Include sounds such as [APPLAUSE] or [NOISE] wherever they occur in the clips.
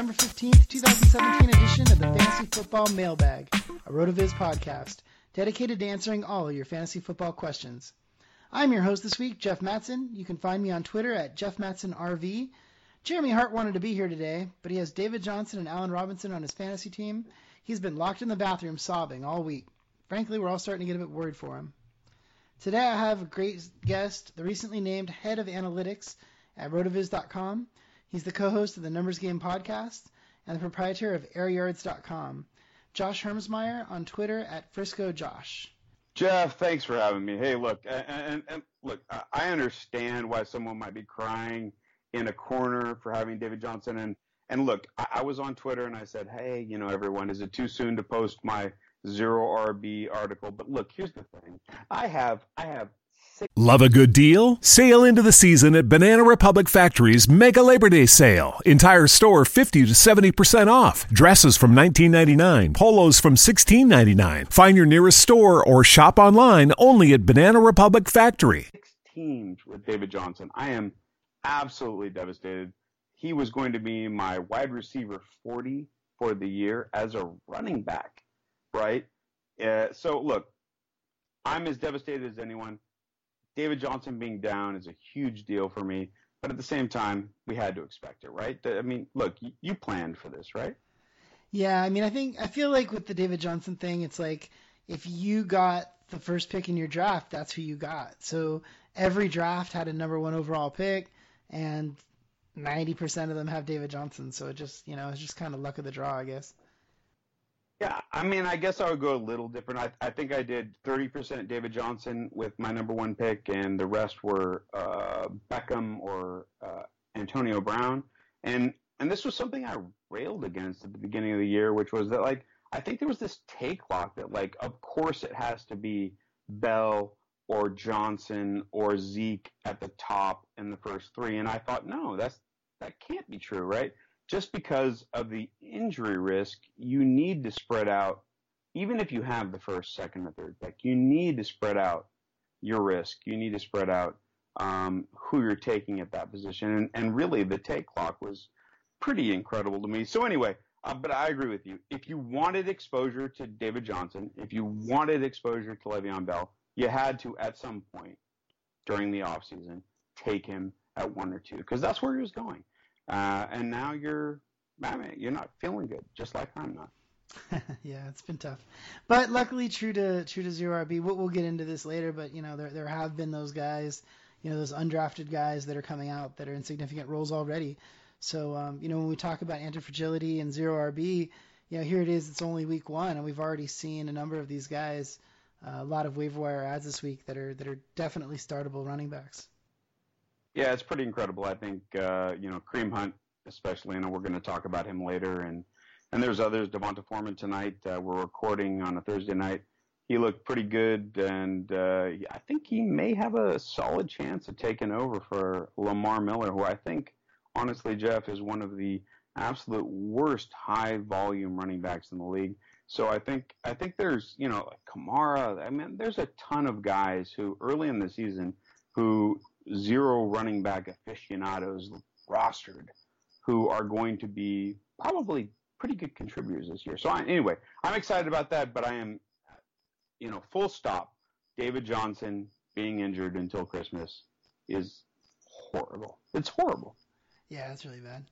September 15th, 2017 edition of the Fantasy Football Mailbag, a RotoViz podcast dedicated to answering all of your fantasy football questions. I'm your host this week, Jeff Matson. You can find me on Twitter at JeffMatsonRV. Jeremy Hart wanted to be here today, but he has David Johnson and Allen Robinson on his fantasy team. He's been locked in the bathroom sobbing all week. Frankly, we're all starting to get a bit worried for him. Today I have a great guest, the recently named head of analytics at rotoviz.com. He's the co-host of the Numbers Game podcast and the proprietor of airyards.com. Josh Hermsmeyer on Twitter at Frisco Josh. Jeff, thanks for having me. Hey, look, and, and, and look, I understand why someone might be crying in a corner for having David Johnson. And and look, I, I was on Twitter and I said, hey, you know, everyone, is it too soon to post my zero RB article? But look, here's the thing. I have I have Love a good deal? Sail into the season at Banana Republic Factory's Mega Labor Day Sale. Entire store 50 to 70% off. Dresses from $19.99, polos from $16.99. Find your nearest store or shop online only at Banana Republic Factory. six teams with David Johnson. I am absolutely devastated. He was going to be my wide receiver 40 for the year as a running back, right? Uh, so look, I'm as devastated as anyone. David Johnson being down is a huge deal for me, but at the same time, we had to expect it, right? I mean, look, you, planned for this, right? Yeah, I mean, I think I feel like with the David Johnson thing, it's like if you got the first pick in your draft, that's who you got. So every draft had a number one overall pick, and 90% of them have David Johnson. So it just, you know, it's just kind of luck of the draw, I guess. Yeah, I mean, I guess I would go a little different. I, I think I did 30% David Johnson with my number one pick, and the rest were uh, Beckham or uh, Antonio Brown. And and this was something I railed against at the beginning of the year, which was that like I think there was this take lock that like of course it has to be Bell or Johnson or Zeke at the top in the first three, and I thought no, that's that can't be true, right? Just because of the injury risk, you need to spread out, even if you have the first, second, or third pick, you need to spread out your risk. You need to spread out um, who you're taking at that position. And, and really, the take clock was pretty incredible to me. So, anyway, uh, but I agree with you. If you wanted exposure to David Johnson, if you wanted exposure to Le'Veon Bell, you had to, at some point during the offseason, take him at one or two because that's where he was going. Uh, and now you're, I mean, you're not feeling good, just like I'm not. [LAUGHS] yeah, it's been tough, but luckily true to true to zero RB. We'll, we'll get into this later, but you know there there have been those guys, you know those undrafted guys that are coming out that are in significant roles already. So um, you know when we talk about anti-fragility and zero RB, you know here it is. It's only week one, and we've already seen a number of these guys, uh, a lot of waiver wire ads this week that are that are definitely startable running backs. Yeah, it's pretty incredible. I think uh, you know Kareem Hunt, especially. Know we're going to talk about him later, and and there's others. D'Onta Foreman tonight. Uh, we're recording on a Thursday night. He looked pretty good, and uh, I think he may have a solid chance of taking over for Lamar Miller, who I think, honestly, Jeff, is one of the absolute worst high volume running backs in the league. So I think I think there's you know Kamara. I mean, there's a ton of guys who early in the season who zero running back aficionados rostered who are going to be probably pretty good contributors this year. So I, anyway, I'm excited about that, but I am, you know, full stop. David Johnson being injured until Christmas is horrible. It's horrible. Yeah, it's really bad.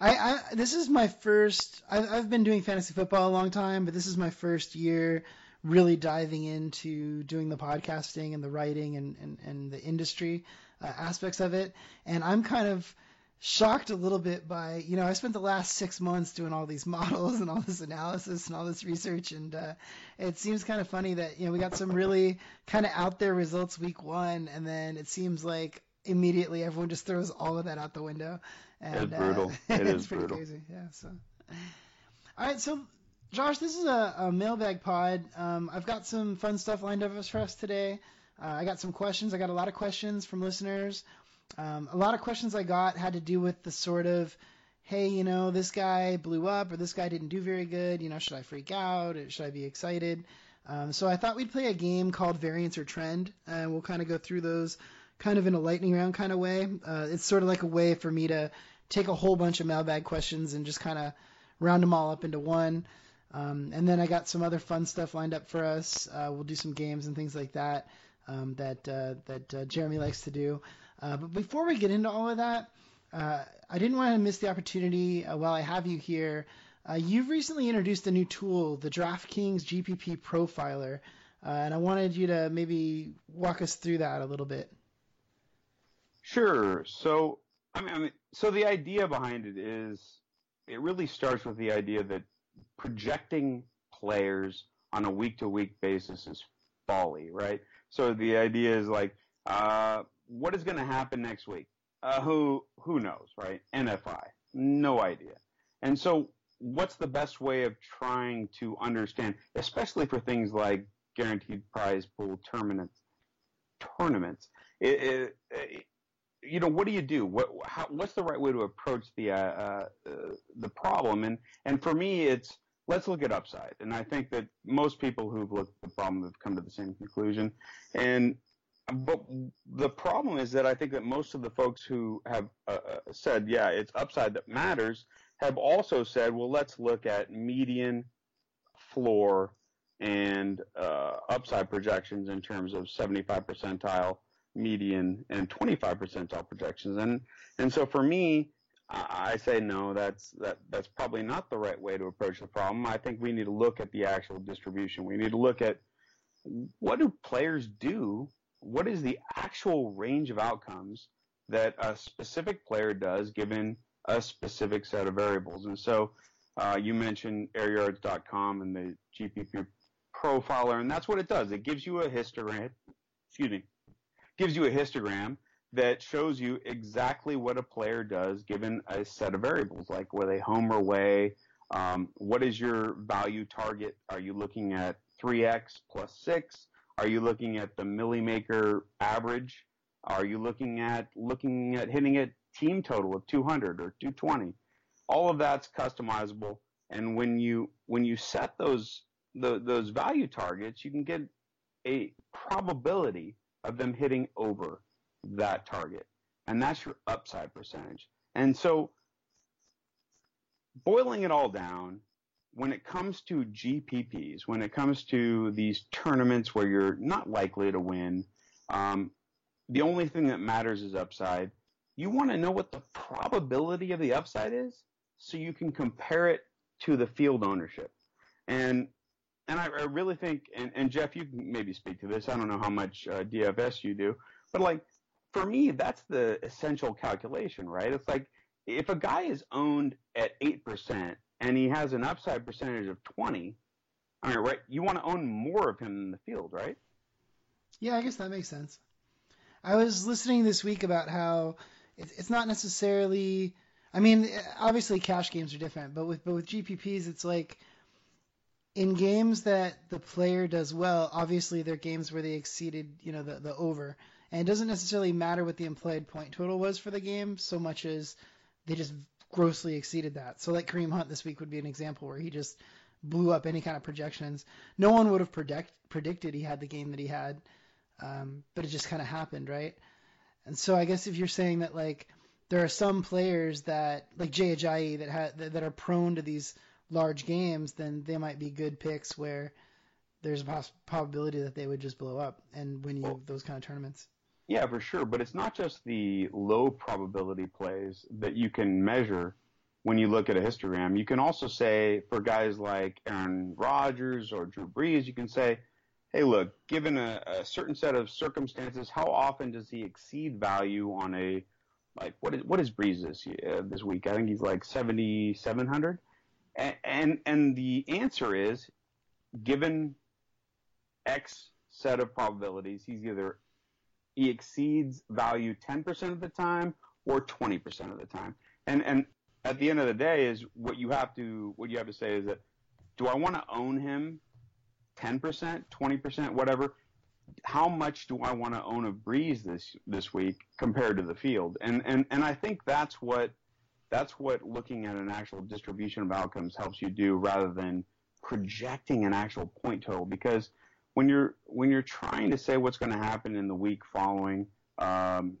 I, I this is my first. I've, I've been doing fantasy football a long time, but this is my first year really diving into doing the podcasting and the writing and and, and the industry uh, aspects of it. And I'm kind of shocked a little bit by you know I spent the last six months doing all these [LAUGHS] models and all this analysis and all this research, and uh, it seems kind of funny that you know we got some really kind of out there results week one, and then it seems like immediately everyone just throws all of that out the window. And, it's brutal. Uh, [LAUGHS] it it's pretty brutal. crazy. Yeah. So, all right. So, Josh, this is a, a mailbag pod. Um, I've got some fun stuff lined up for us today. Uh, I got some questions. I got a lot of questions from listeners. Um, a lot of questions I got had to do with the sort of, hey, you know, this guy blew up or this guy didn't do very good. You know, should I freak out? Should I be excited? Um, so I thought we'd play a game called Variance or Trend, and we'll kind of go through those kind of in a lightning round kind of way. Uh, it's sort of like a way for me to take a whole bunch of mailbag questions and just kind of round them all up into one. Um, and then I got some other fun stuff lined up for us. Uh, we'll do some games and things like that um, that uh, that uh, Jeremy likes to do. Uh, but before we get into all of that, uh, I didn't want to miss the opportunity uh, while I have you here. you've recently introduced a new tool, the DraftKings GPP Profiler, and I wanted you to maybe walk us through that a little bit. Sure. So I mean, I mean, so the idea behind it is it really starts with the idea that projecting players on a week to week basis is folly, right? So the idea is like, uh, what is going to happen next week? Uh, who who knows, right? NFI, no idea. And so, what's the best way of trying to understand, especially for things like guaranteed prize pool tournaments? Tournaments. It, it, it, you know, what do you do? What, how, what's the right way to approach the uh, uh, the problem? And and for me, it's let's look at upside. And I think that most people who've looked at the problem have come to the same conclusion. And but the problem is that I think that most of the folks who have uh, uh said, yeah, it's upside that matters, have also said, well, let's look at median, floor, and uh, upside projections in terms of 75 percentile median and 25 percentile projections. And and so for me, I say no. That's that that's probably not the right way to approach the problem. I think we need to look at the actual distribution. We need to look at what do players do? What is the actual range of outcomes that a specific player does given a specific set of variables? And so uh, you mentioned airyards.com and the GPP profiler, and that's what it does. It gives you a histogram. Excuse me gives you a histogram that shows you exactly what a player does given a set of variables, like where they home or away. Um, what is your value target? Are you looking at 3x plus 6? Are you looking at the millimaker average? Are you looking at looking at hitting a team total of 200 or 220? All of that's customizable, and when you when you set those the, those value targets, you can get a probability of them hitting over that target. And that's your upside percentage. And so, boiling it all down, when it comes to GPPs, when it comes to these tournaments where you're not likely to win, um, the only thing that matters is upside. You want to know what the probability of the upside is so you can compare it to the field ownership. And and I, I really think, and, and, Jeff, you can maybe speak to this. I don't know how much uh, DFS you do, but like for me, that's the essential calculation, right? It's like if a guy is owned at eight percent and he has an upside percentage of twenty, I mean, right? You want to own more of him in the field, right? Yeah, I guess that makes sense. I was listening this week about how it's not necessarily. I mean, obviously cash games are different, but with but with GPPs, it's like in games that the player does well, obviously they're games where they exceeded, you know, the, the over. And it doesn't necessarily matter what the implied point total was for the game so much as they just grossly exceeded that. So like Kareem Hunt this week would be an example where he just blew up any kind of projections. No one would have predict, predicted he had the game that he had, um, but it just kind of happened, right? And so I guess if you're saying that like there are some players that like Jay Ajayi that ha- that, are prone to these large games, then they might be good picks where there's a poss- probability that they would just blow up and win you those kind of tournaments. Yeah, for sure. But it's not just the low probability plays that you can measure when you look at a histogram. You can also say for guys like Aaron Rodgers or Drew Brees, you can say, hey, look, given a, a certain set of circumstances, how often does he exceed value on a like what is what is Brees this uh, this week? I think he's like seventy seven hundred, and, and and the answer is given X set of probabilities, he's either he exceeds value 10% of the time or 20% of the time. And and at the end of the day is what you have to what you have to say is that do I want to own him 10%, 20%, whatever? How much do I want to own a Brees this this week compared to the field? And and and I think that's what that's what looking at an actual distribution of outcomes helps you do rather than projecting an actual point total because when you're when you're trying to say what's going to happen in the week following um,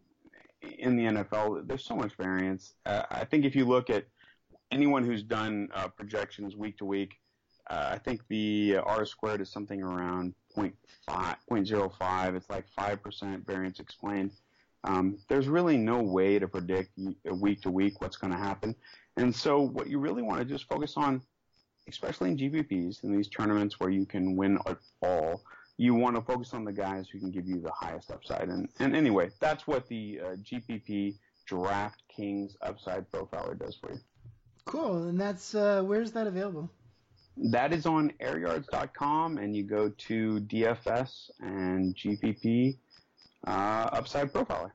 in the NFL, there's so much variance. Uh, I think if you look at anyone who's done uh, projections week to week, uh, I think the R squared is something around 0.5, 0.05. It's like 5% variance explained. Um, there's really no way to predict week to week what's going to happen. And so what you really want to just focus on especially in GPPs in these tournaments where you can win it all, you want to focus on the guys who can give you the highest upside. And, and anyway, that's what the uh, GPP DraftKings Upside Profiler does for you. Cool. And that's uh, where's that available? That is on airyards.com, and you go to DFS and GPP uh, Upside Profiler.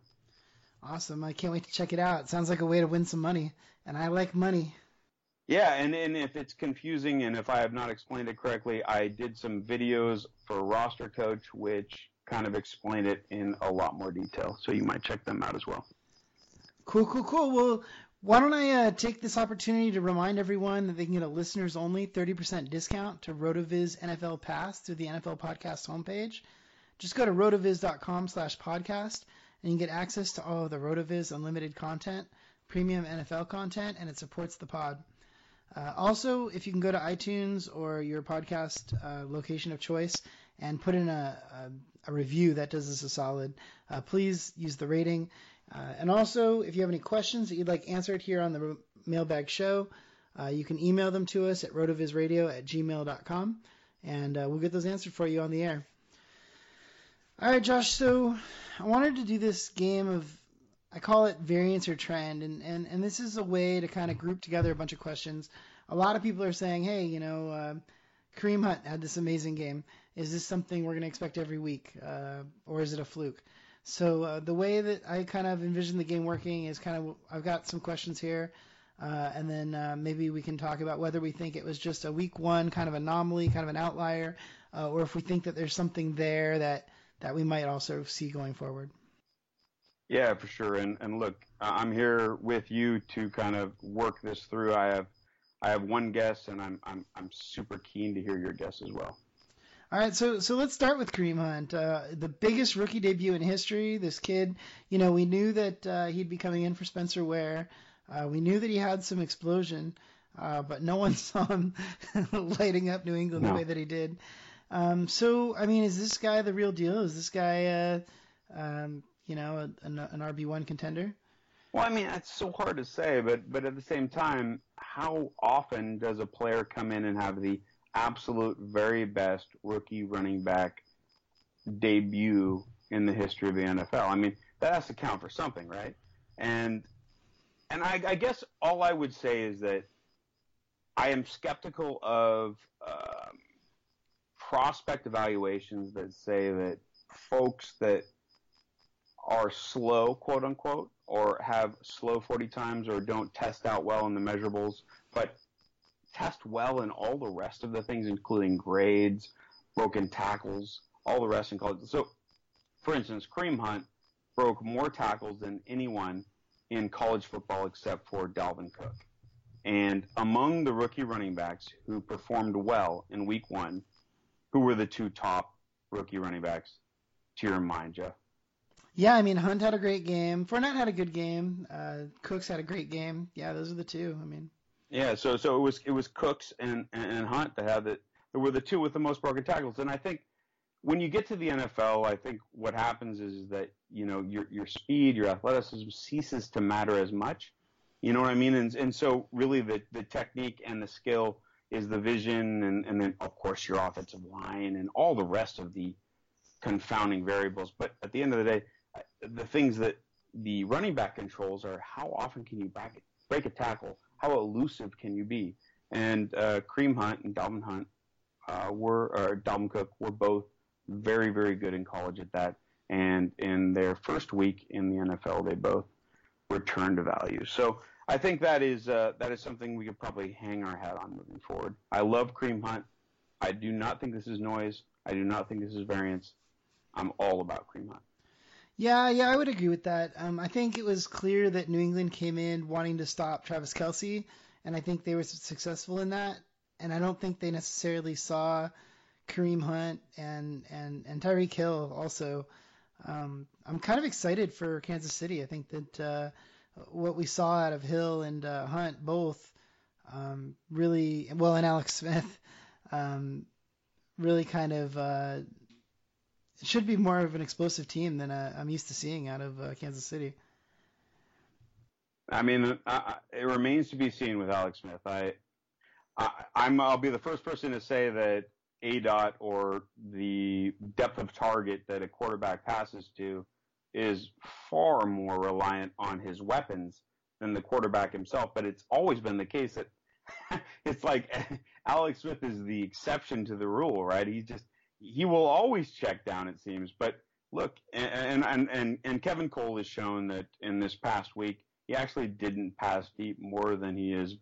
Awesome. I can't wait to check it out. It sounds like a way to win some money, and I like money. Yeah, and, and if it's confusing and if I have not explained it correctly, I did some videos for Roster Coach which kind of explain it in a lot more detail. So you might check them out as well. Cool, cool, cool. Well, why don't I uh, take this opportunity to remind everyone that they can get a listeners only 30% discount to RotoViz NFL Pass through the NFL Podcast homepage. Just go to rotoviz.com slash podcast and you can get access to all of the RotoViz unlimited content, premium NFL content, and it supports the pod. Uh, also, if you can go to iTunes or your podcast uh, location of choice and put in a, a, a, review, that does us a solid. Uh, please use the rating. Uh, and also, if you have any questions that you'd like answered here on the Mailbag Show, uh, you can email them to us at rotovizradio at gmail.com, and uh, we'll get those answered for you on the air. All right, Josh. So I wanted to do this game of I call it variance or trend, and, and, and this is a way to kind of group together a bunch of questions. A lot of people are saying, hey, you know, uh, Kareem Hunt had this amazing game. Is this something we're going to expect every week, uh, or is it a fluke? So uh, the way that I kind of envision the game working is kind of I've got some questions here, uh, and then uh, maybe we can talk about whether we think it was just a week one kind of anomaly, kind of an outlier, uh, or if we think that there's something there that that we might also see going forward. Yeah, for sure. And and look, I'm here with you to kind of work this through. I have I have one guess, and I'm I'm I'm super keen to hear your guess as well. All right, so so let's start with Kareem Hunt, uh, the biggest rookie debut in history. This kid, you know, we knew that uh, he'd be coming in for Spencer Ware. Uh, we knew that he had some explosion, uh, but no [LAUGHS] one saw him [LAUGHS] lighting up New England no. the way that he did. Um, so, I mean, is this guy the real deal? Is this guy, uh, um, you know, an, an RB1 contender? Well, I mean, it's so hard to say, but but at the same time, how often does a player come in and have the absolute very best rookie running back debut in the history of the NFL? I mean, that has to count for something, right? And and I, I guess all I would say is that I am skeptical of um, prospect evaluations that say that folks that are slow, quote unquote, or have slow 40 times or don't test out well in the measurables, but test well in all the rest of the things, including grades, broken tackles, all the rest in college. So, for instance, Kareem Hunt broke more tackles than anyone in college football except for Dalvin Cook. And among the rookie running backs who performed well in week one, who were the two top rookie running backs to your mind, Jeff? Yeah, I mean Hunt had a great game. Fournette had a good game. Uh, Cooks had a great game. Yeah, those are the two. I mean. Yeah, so so it was it was Cooks and and Hunt that had that were the two with the most broken tackles, and I think when you get to the NFL, I think what happens is that you know your your speed, your athleticism ceases to matter as much. You know what I mean? And and so really the the technique and the skill is the vision, and and then of course your offensive line and all the rest of the confounding variables. But at the end of the day, the things that the running back controls are how often can you back, break a tackle? How elusive can you be? And uh, Kareem Hunt and Dalvin Hunt uh, were, or Dalvin Cook were both very, very good in college at that. And in their first week in the NFL, they both returned to value. So I think that is uh, that is something we could probably hang our hat on moving forward. I love Kareem Hunt. I do not think this is noise. I do not think this is variance. I'm all about Kareem Hunt. Yeah, yeah, I would agree with that. Um, I think it was clear that New England came in wanting to stop Travis Kelce, and I think they were successful in that. And I don't think they necessarily saw Kareem Hunt and and and Tyreek Hill also. Um, I'm kind of excited for Kansas City. I think that uh, what we saw out of Hill and uh, Hunt both um, really well, and Alex Smith [LAUGHS] um, really kind of uh, should be more of an explosive team than uh, I'm used to seeing out of uh, Kansas City. I mean, I, it remains to be seen with Alex Smith. I, I, I'm, I'll be the first person to say that A dot or the depth of target that a quarterback passes to is far more reliant on his weapons than the quarterback himself. But it's always been the case that [LAUGHS] it's like [LAUGHS] Alex Smith is the exception to the rule, right? He just he will always check down, it seems. But look, and and and and Kevin Cole has shown that in this past week he actually didn't pass deep more than he has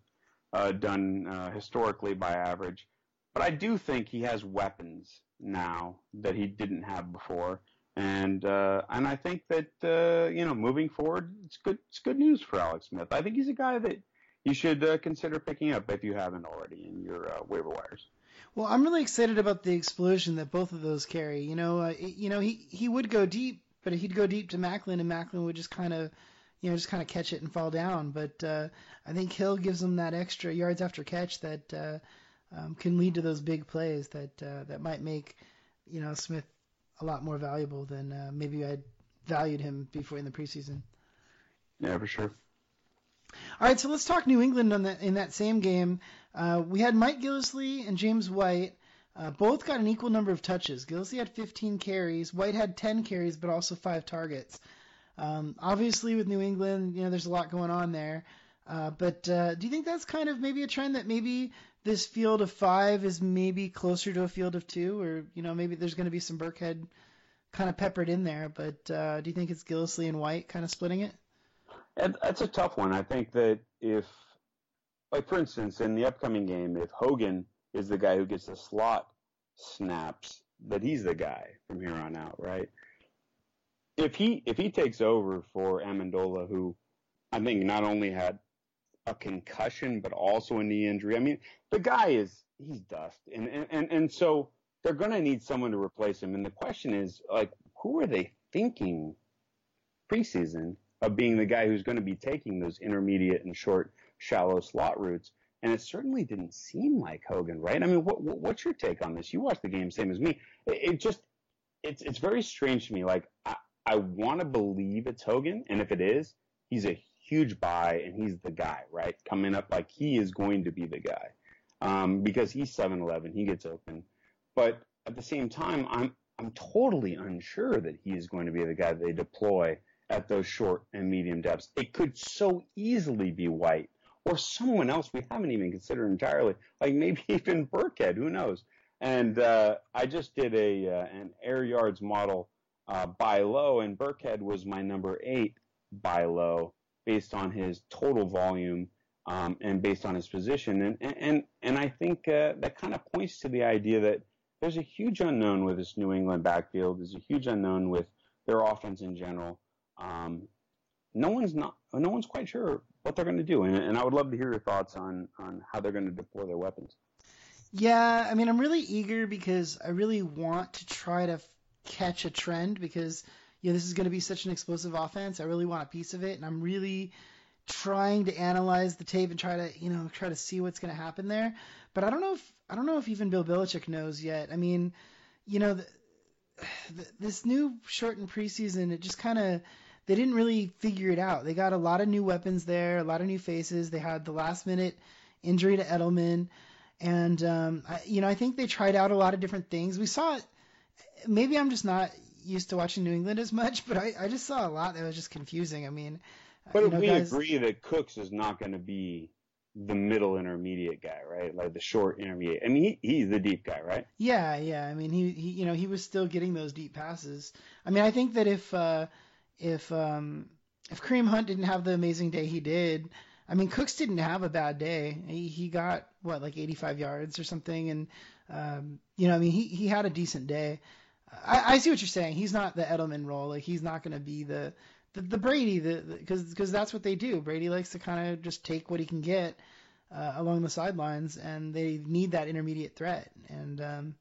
uh, done uh, historically by average. But I do think he has weapons now that he didn't have before, and uh, and I think that uh, you know moving forward, it's good it's good news for Alex Smith. I think he's a guy that you should uh, consider picking up if you haven't already in your uh, waiver wires. Well, I'm really excited about the explosion that both of those carry. You know, uh, you know, he he would go deep, but he'd go deep to Maclin, and Maclin would just kind of, you know, just kind of catch it and fall down. But uh, I think Hill gives him that extra yards after catch that uh, um, can lead to those big plays that uh, that might make, you know, Smith a lot more valuable than uh, maybe I valued him before in the preseason. Yeah, for sure. All right, so let's talk New England that in that same game. Uh, we had Mike Gillislee and James White. Uh, both got an equal number of touches. Gillislee had 15 carries. White had 10 carries, but also five targets. Um, obviously, with New England, you know, there's a lot going on there. Uh, but uh, do you think that's kind of maybe a trend that maybe this field of five is maybe closer to a field of two, or you know, maybe there's going to be some Burkhead kind of peppered in there. But uh, do you think it's Gillislee and White kind of splitting it? That's a tough one. I think that if, like for instance, in the upcoming game, if Hogan is the guy who gets the slot snaps, that he's the guy from here on out, right? If he if he takes over for Amendola, who I think not only had a concussion but also a knee injury. I mean, the guy is he's dust, and and and, and so they're going to need someone to replace him. And the question is, like, who are they thinking preseason of being the guy who's going to be taking those intermediate and short, shallow slot routes. And it certainly didn't seem like Hogan, right? I mean, what, what's your take on this? You watched the game same as me. It, it just, it's, it's very strange to me. Like, I, I want to believe it's Hogan. And if it is, he's a huge buy and he's the guy, right? Coming up like he is going to be the guy. Um, because he's 7-Eleven, he gets open. But at the same time, I'm, I'm totally unsure that he is going to be the guy they deploy at those short and medium depths. It could so easily be White or someone else we haven't even considered entirely, like maybe [LAUGHS] even Burkhead. Who knows? And uh, I just did a uh, an air yards model uh, buy low, and Burkhead was my number eight buy low based on his total volume um, and based on his position. And and and I think uh, that kind of points to the idea that there's a huge unknown with this New England backfield. There's a huge unknown with their offense in general um, no one's not no one's quite sure what they're going to do, and, and I would love to hear your thoughts on on how they're going to deploy their weapons. Yeah, I mean, I'm really eager because I really want to try to f- catch a trend because you know this is going to be such an explosive offense. I really want a piece of it, and I'm really trying to analyze the tape and try to you know try to see what's going to happen there. But I don't know if I don't know if even Bill Belichick knows yet. I mean, you know, the, [SIGHS] this new shortened preseason, it just kind of they didn't really figure it out. They got a lot of new weapons there, a lot of new faces. They had the last minute injury to Edelman, and um, I, you know I think they tried out a lot of different things. We saw it. Maybe I'm just not used to watching New England as much, but I, I just saw a lot that was just confusing. I mean, but you know, we guys, agree that Cooks is not going to be the middle intermediate guy, right? Like the short intermediate. I mean, he, he's the deep guy, right? Yeah, yeah. I mean, he, he you know he was still getting those deep passes. I mean, I think that if uh, if um, if Kareem Hunt didn't have the amazing day he did, I mean, Cooks didn't have a bad day. He he got what like 85 yards or something, and um, you know, I mean, he he had a decent day. I, I see what you're saying. He's not the Edelman role. Like he's not going to be the the, the Brady, the because because that's what they do. Brady likes to kind of just take what he can get uh, along the sidelines, and they need that intermediate threat. And um,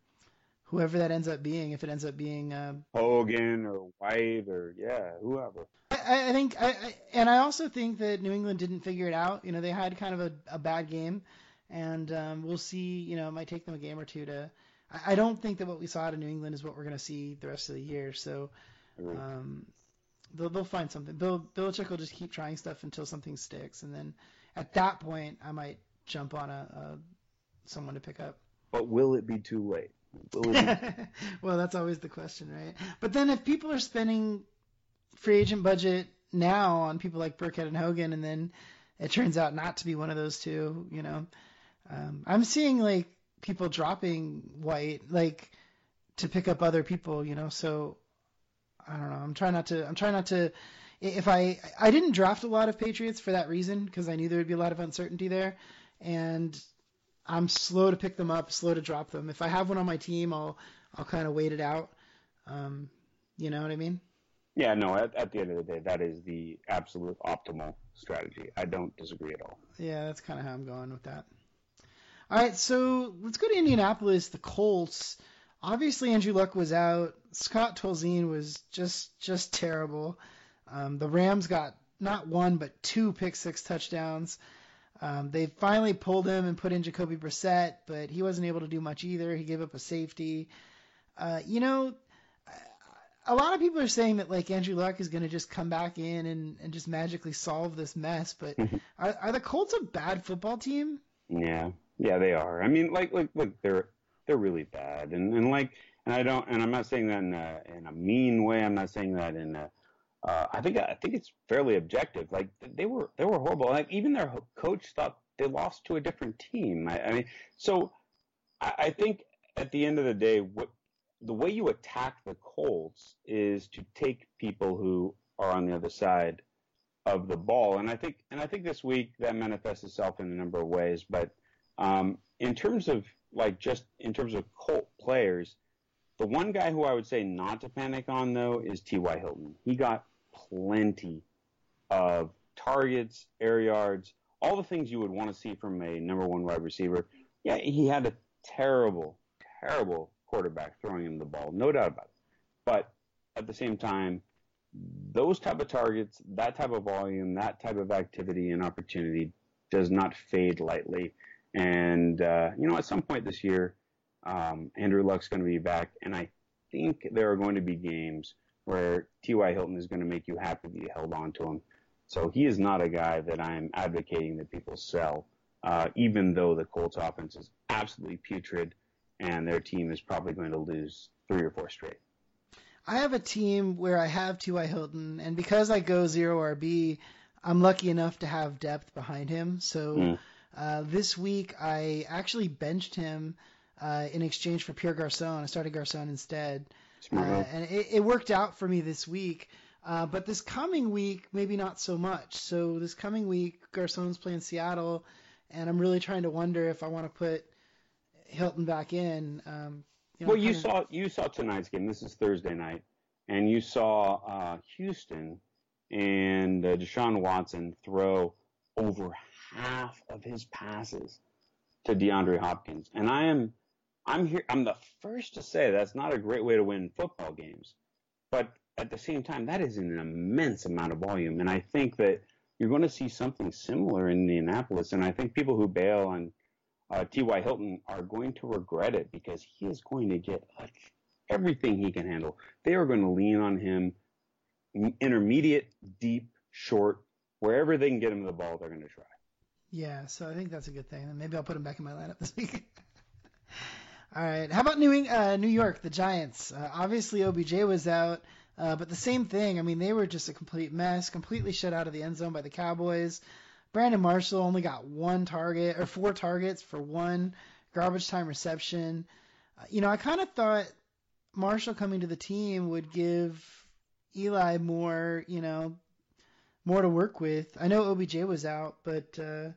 whoever that ends up being, if it ends up being uh, Hogan or White or yeah, whoever. I, I think, I, I, and I also think that New England didn't figure it out. You know, they had kind of a, a bad game, and um, we'll see. You know, it might take them a game or two to. I, I don't think that what we saw out of New England is what we're going to see the rest of the year. So. Um, they'll, they'll find something. Bill Belichick will just keep trying stuff until something sticks, and then at that point, I might jump on a, a someone to pick up. But will it be too late? [LAUGHS] Well, that's always the question, right? But then if people are spending free agent budget now on people like Burkhead and Hogan, and then it turns out not to be one of those two, you know, um, I'm seeing like people dropping White, like to pick up other people, you know. So I don't know. I'm trying not to. I'm trying not to. If I I didn't draft a lot of Patriots for that reason because I knew there would be a lot of uncertainty there, and I'm slow to pick them up, slow to drop them. If I have one on my team, I'll I'll kind of wait it out. Um, you know what I mean? Yeah, no. At, at the end of the day, that is the absolute optimal strategy. I don't disagree at all. Yeah, that's kind of how I'm going with that. All right, so let's go to Indianapolis. The Colts. Obviously, Andrew Luck was out. Scott Tolzien was just just terrible. Um, the Rams got not one but two pick six touchdowns. Um, they finally pulled him and put in Jacoby Brissett, but he wasn't able to do much either. He gave up a safety. Uh, you know, a lot of people are saying that like Andrew Luck is going to just come back in and, and just magically solve this mess. But [LAUGHS] are, are the Colts a bad football team? Yeah, yeah, they are. I mean, like, like, look, they're they're really bad, and and like, and I don't, and I'm not saying that in a, in a mean way. I'm not saying that in a, uh, I think I think it's fairly objective. Like they were they were horrible. Like even their coach thought they lost to a different team. I, I mean, so I, I think at the end of the day, what the way you attack the Colts is to take people who are on the other side of the ball, and I think and I think this week that manifests itself in a number of ways. But um, in terms of like just in terms of Colt players, the one guy who I would say not to panic on though is T.Y. Hilton. He got plenty of targets, air yards, all the things you would want to see from a number one wide receiver. Yeah, he had a terrible, terrible quarterback throwing him the ball, no doubt about it. But at the same time, those type of targets, that type of volume, that type of activity and opportunity does not fade lightly. And uh, you know, at some point this year, um, Andrew Luck's going to be back, and I think there are going to be games where T.Y. Hilton is going to make you happy that you held on to him. So he is not a guy that I'm advocating that people sell, uh, even though the Colts offense is absolutely putrid and their team is probably going to lose three or four straight. I have a team where I have T.Y. Hilton, and because I go zero RB, I'm lucky enough to have depth behind him. So mm. uh, this week I actually benched him uh, in exchange for Pierre Garcon. I started Garcon instead. Uh, and it, it, worked out for me this week. Uh, but this coming week, maybe not so much. So this coming week, Garcon's playing Seattle, and I'm really trying to wonder if I want to put Hilton back in. Um, you know, well, you of... saw you saw tonight's game. This is Thursday night, and you saw uh, Houston and uh, Deshaun Watson throw over half of his passes to DeAndre Hopkins, and I am I'm here. I'm the first to say that's not a great way to win football games, but at the same time, that is an immense amount of volume, and I think that you're going to see something similar in Indianapolis. And I think people who bail on uh, T.Y. Hilton are going to regret it because he is going to get a everything he can handle. They are going to lean on him intermediate, deep, short, wherever they can get him the ball, they're going to try. Yeah, so I think that's a good thing. And maybe I'll put him back in my lineup this week. [LAUGHS] All right. How about New, uh, New York, the Giants? Uh, obviously, OBJ was out, uh, but the same thing. I mean, they were just a complete mess, completely shut out of the end zone by the Cowboys. Brandon Marshall only got one target or four targets for one garbage time reception. Uh, you know, I kind of thought Marshall coming to the team would give Eli more, you know, more to work with. I know OBJ was out, but uh,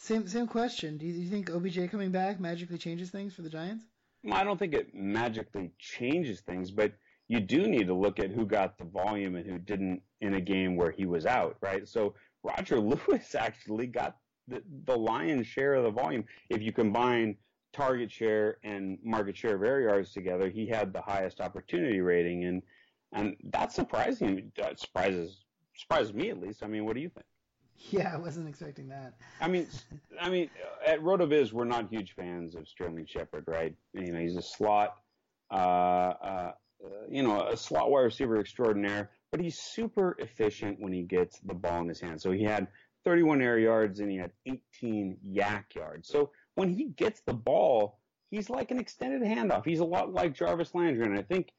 same same question. Do you, do you think OBJ coming back magically changes things for the Giants? Well, I don't think it magically changes things, but you do need to look at who got the volume and who didn't in a game where he was out, right? So Roger [LAUGHS] Lewis actually got the, the lion's share of the volume. If you combine target share and market share of air yards together, he had the highest opportunity rating, and and that's surprising. That surprises surprises me at least. I mean, what do you think? [LAUGHS] Yeah, I wasn't expecting that. I mean, I mean, at RotoViz, we're not huge fans of Sterling Shepard, right? You know, he's a slot, uh, uh, you know, a slot wide receiver extraordinaire but he's super efficient when he gets the ball in his hand. So he had 31 air yards and he had 18 YAC yards. So when he gets the ball, he's like an extended handoff. He's a lot like Jarvis Landry, and I think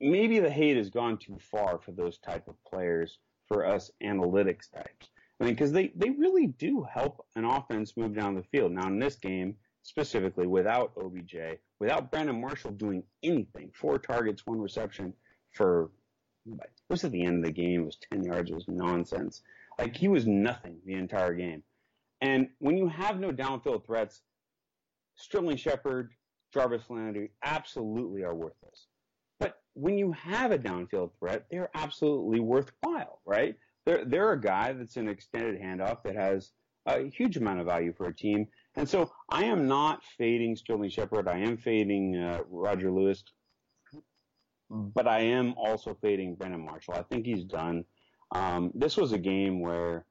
maybe the hate has gone too far for those type of players for us analytics types. I mean, because they, they really do help an offense move down the field. Now, in this game, specifically, without OBJ, without Brandon Marshall doing anything, four targets, one reception for was at the end of the game. It was 10 yards. It was nonsense. Like he was nothing the entire game. And when you have no downfield threats, Sterling Shepard, Jarvis Landry absolutely are worthless. But when you have a downfield threat, they're absolutely worthwhile, right? They're, they're a guy that's an extended handoff that has a huge amount of value for a team. And so I am not fading Sterling Shepard. I am fading uh, Roger Lewis but I am also fading Brandon Marshall. I think he's done. Um, this was a game where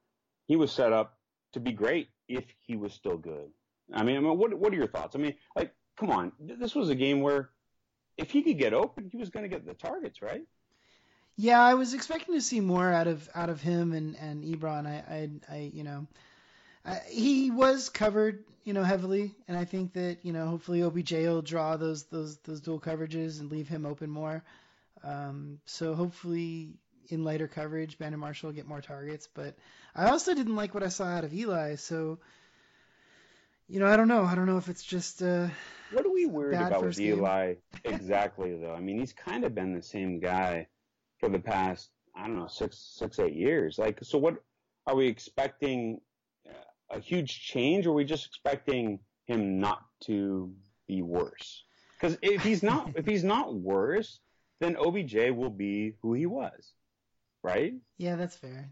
he was set up to be great if he was still good. I mean, I mean, what what are your thoughts? I mean, like, come on, this was a game where if he could get open, he was going to get the targets, right? Yeah, I was expecting to see more out of out of him and and Ebron. I I, I you know, I, he was covered, you know, heavily, and I think that you know hopefully OBJ will draw those those those dual coverages and leave him open more. Um, so hopefully in lighter coverage, Brandon Marshall will get more targets. But I also didn't like what I saw out of Eli, so you know I don't know. I don't know if it's just. Uh, what are we worried about with Eli [LAUGHS] exactly though? I mean, he's kind of been the same guy for the past I don't know six six eight years. Like, so what are we expecting? Uh, a huge change, or are we just expecting him not to be worse? Because if he's not, if he's not worse, then OBJ will be who he was, right? Yeah, that's fair.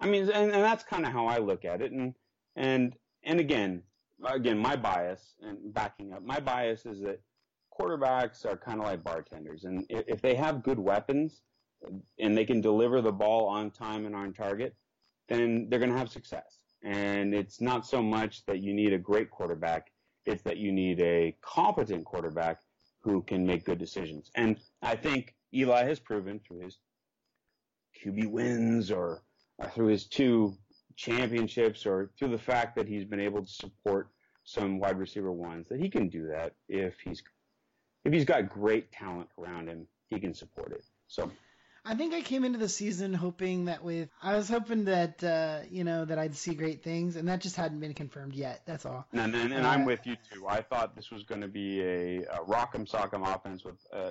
I mean, and, and that's kind of how I look at it. And and and again, again, my bias and backing up, my bias is that quarterbacks are kind of like bartenders, and if, if they have good weapons and they can deliver the ball on time and on target, then they're going to have success. And it's not so much that you need a great quarterback, it's that you need a competent quarterback who can make good decisions. And I think Eli has proven through his QB wins or, or through his two championships or through the fact that he's been able to support some wide receiver ones that he can do that if he's if he's got great talent around him, he can support it. So I think I came into the season hoping that with I was hoping that uh, you know that I'd see great things, and that just hadn't been confirmed yet. That's all. And, and, and uh, I'm with you too. I thought this was going to be a, a rock'em sock'em offense with uh,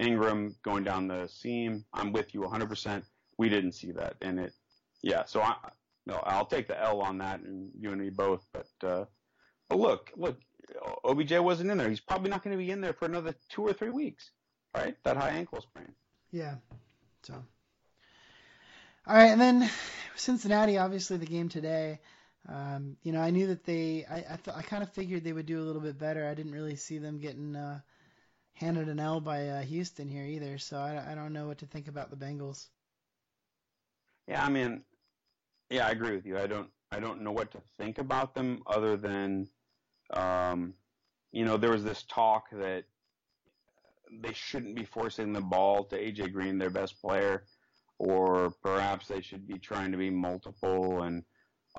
Engram going down the seam. I'm with you 100%. We didn't see that, and it, yeah. So I, no, I'll take the L on that, and you and me both. But uh, but look, look, OBJ wasn't in there. He's probably not going to be in there for another two or three weeks, right? That high ankle sprain. Yeah. So, all right, and then Cincinnati, obviously the game today. Um, you know, I knew that they, I, I, th- I kind of figured they would do a little bit better. I didn't really see them getting uh, handed an L by uh, Houston here either. So I, I don't know what to think about the Bengals. Yeah, I mean, yeah, I agree with you. I don't, I don't know what to think about them other than, um, you know, there was this talk that they shouldn't be forcing the ball to AJ Green, their best player, or perhaps they should be trying to be multiple and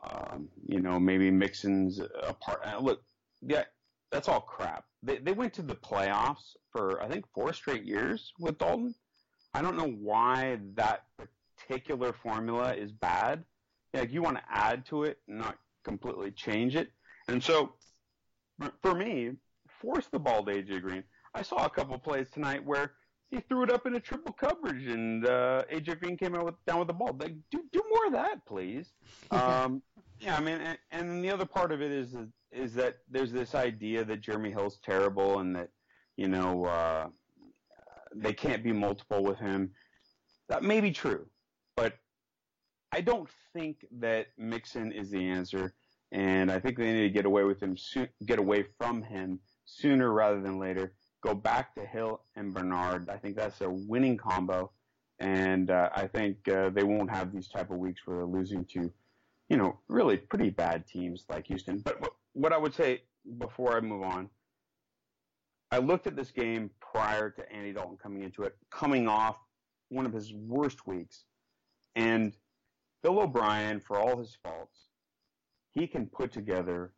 um, you know maybe Mixon's a part. Uh, look, yeah, that's all crap. They they went to the playoffs for I think four straight years with Dalton. I don't know why that particular formula is bad. Like you want to add to it, not completely change it. And so, for me, force the ball to AJ Green. I saw a couple plays tonight where he threw it up in a triple coverage, and uh, AJ Green came out with, down with the ball. Like, do do more of that, please. [LAUGHS] um, yeah, I mean, and, and the other part of it is is that there's this idea that Jeremy Hill's terrible and that you know uh, they can't be multiple with him. That may be true, but I don't think that Mixon is the answer, and I think they need to get away with him, get away from him sooner rather than later. Go back to Hill and Bernard. I think that's a winning combo, and uh, I think uh, they won't have these type of weeks where they're losing to, you know, really pretty bad teams like Houston. But what I would say before I move on, I looked at this game prior to Andy Dalton coming into it, coming off one of his worst weeks, and Bill O'Brien, for all his faults, he can put together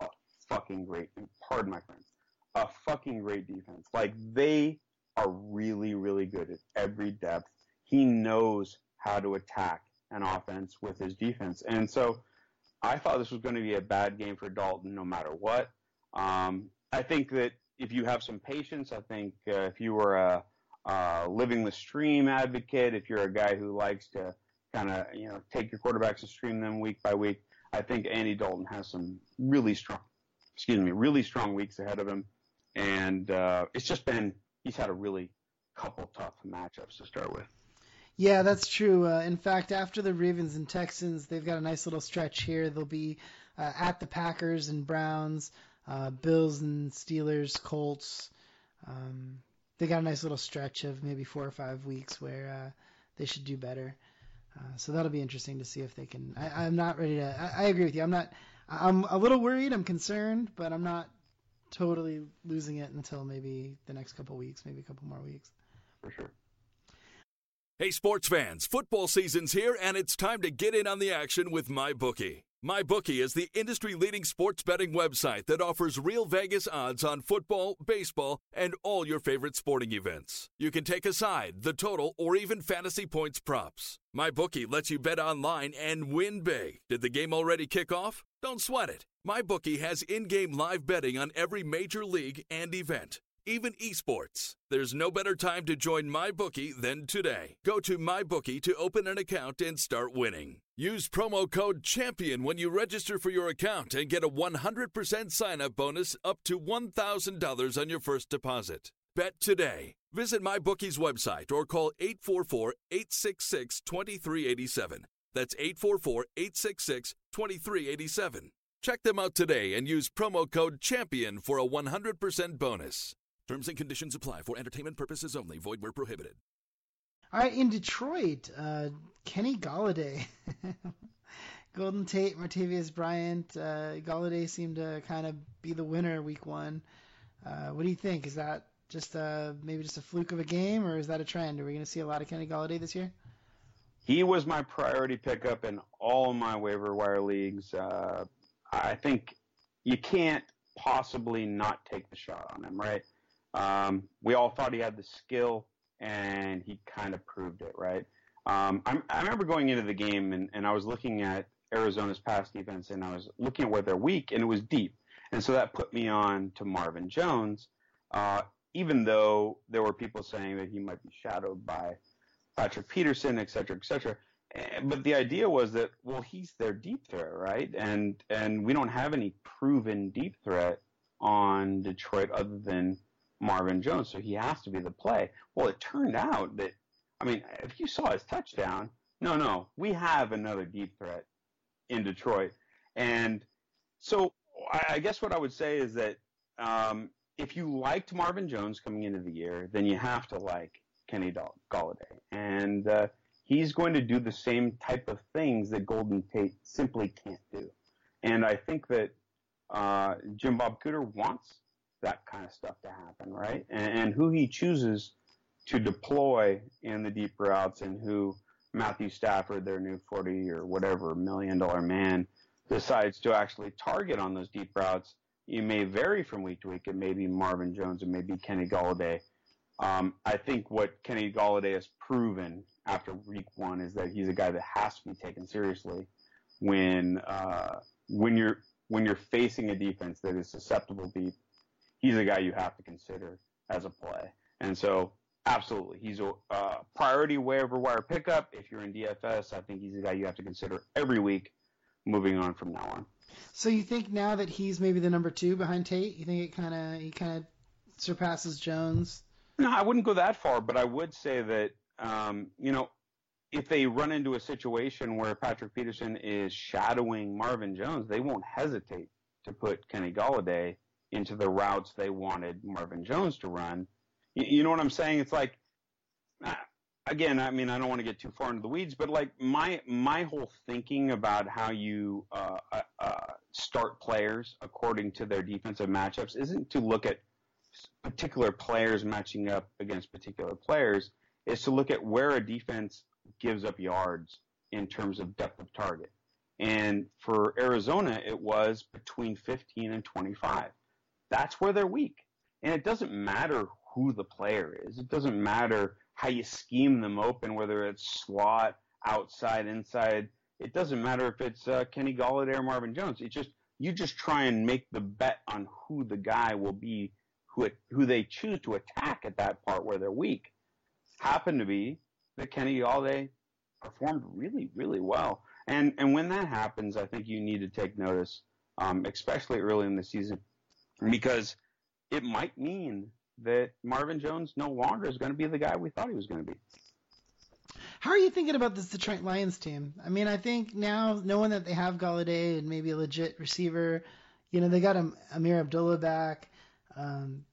a fucking great, pardon my friends, a fucking great defense. Like they are really, really good at every depth. He knows how to attack an offense with his defense. And so I thought this was going to be a bad game for Dalton no matter what. Um, I think that if you have some patience, I think uh, if you were a, a living the stream advocate, if you're a guy who likes to kind of you know take your quarterbacks and stream them week by week. I think Andy Dalton has some really strong, excuse me, really strong weeks ahead of him, and uh, it's just been he's had a really couple tough matchups to start with. Yeah, that's true. Uh, in fact, after the Ravens and Texans, they've got a nice little stretch here. They'll be uh, at the Packers and Browns, uh, Bills and Steelers, Colts. Um, they got a nice little stretch of maybe four or five weeks where uh, they should do better. Uh, so that'll be interesting to see if they can. I, am not ready to. I, I, agree with you. I'm not. I'm a little worried. I'm concerned, but I'm not totally losing it until maybe the next couple weeks, maybe a couple more weeks. For sure. Hey, sports fans! Football season's here, and it's time to get in on the action with MyBookie. MyBookie is the industry leading sports betting website that offers real Vegas odds on football, baseball, and all your favorite sporting events. You can take a side, the total, or even fantasy points props. MyBookie lets you bet online and win big. Did the game already kick off? Don't sweat it. MyBookie has in game live betting on every major league and event even esports. There's no better time to join MyBookie than today. Go to MyBookie to open an account and start winning. Use promo code CHAMPION when you register for your account and get a 100% sign up bonus up to $1,000 on your first deposit. Bet today. Visit MyBookie's website or call 844 866 2387. That's 844 866 2387. Check them out today and use promo code CHAMPION for a 100% bonus. Terms and conditions apply for entertainment purposes only. Void where prohibited. All right, in Detroit, uh, Kenny Golladay, [LAUGHS] Golden Tate, Martavius Bryant. Uh, Golladay seemed to kind of be the winner week one. Uh, what do you think? Is that just a, maybe just a fluke of a game, or is that a trend? Are we going to see a lot of Kenny Golladay this year? He was my priority pickup in all my waiver wire leagues. Uh, I think you can't possibly not take the shot on him, right? Um, we all thought he had the skill, and he kind of proved it, right? Um, i remember going into the game, and, and I was looking at Arizona's past defense, and I was looking at where they're weak, and it was deep. And so that put me on to Marvin Jones, uh, even though there were people saying that he might be shadowed by Patrick Peterson, et cetera, et cetera. Eh, but the idea was that, well, he's their deep threat, right? And and we don't have any proven deep threat on Detroit other than Marvin Jones, so he has to be the play. Well, it turned out that, I mean, if you saw his touchdown, no, no, we have another deep threat in Detroit. And so I guess what I would say is that um, if you liked Marvin Jones coming into the year, then you have to like Kenny Golladay. And uh, he's going to do the same type of things that Golden Tate simply can't do. And I think that uh, Jim Bob Cooter wants that kind of stuff to happen, right? And, and who he chooses to deploy in the deep routes and who Matthew Stafford, their new 40 or whatever million dollar man, decides to actually target on those deep routes. You may vary from week to week. It may be Marvin Jones, it may be Kenny Golladay. Um, I think what Kenny Golladay has proven after week one is that he's a guy that has to be taken seriously when uh, when you're when you're facing a defense that is susceptible deep. He's a guy you have to consider as a play, and so absolutely, he's a uh, priority waiver wire pickup. If you're in DFS, I think he's a guy you have to consider every week moving on from now on. So you think now that he's maybe the number two behind Tate, you think it kind of he kind of surpasses Jones? No, I wouldn't go that far, but I would say that um, you know if they run into a situation where Patrick Peterson is shadowing Marvin Jones, they won't hesitate to put Kenny Golladay into the routes they wanted Marvin Jones to run. You, you know what I'm saying? It's like uh, again, I mean, I don't want to get too far into the weeds, but like my my whole thinking about how you uh, uh, uh, start players according to their defensive matchups isn't to look at particular players matching up against particular players. Is to look at where a defense gives up yards in terms of depth of target. And for Arizona, it was between 15 and 25. That's where they're weak. And it doesn't matter who the player is. It doesn't matter how you scheme them open, whether it's slot, outside, inside. It doesn't matter if it's uh, Kenny Golladay or Marvin Jones. It's just you just try and make the bet on who the guy will be, who who they choose to attack at that part where they're weak. Happen to be that Kenny Golladay performed really, really well. And and when that happens, I think you need to take notice, um, especially early in the season, because it might mean that Marvin Jones no longer is going to be the guy we thought he was going to be. How are you thinking about this Detroit Lions team? I mean, I think now knowing that they have Golladay and maybe a legit receiver, you know, they got Ameer Abdullah back. Um,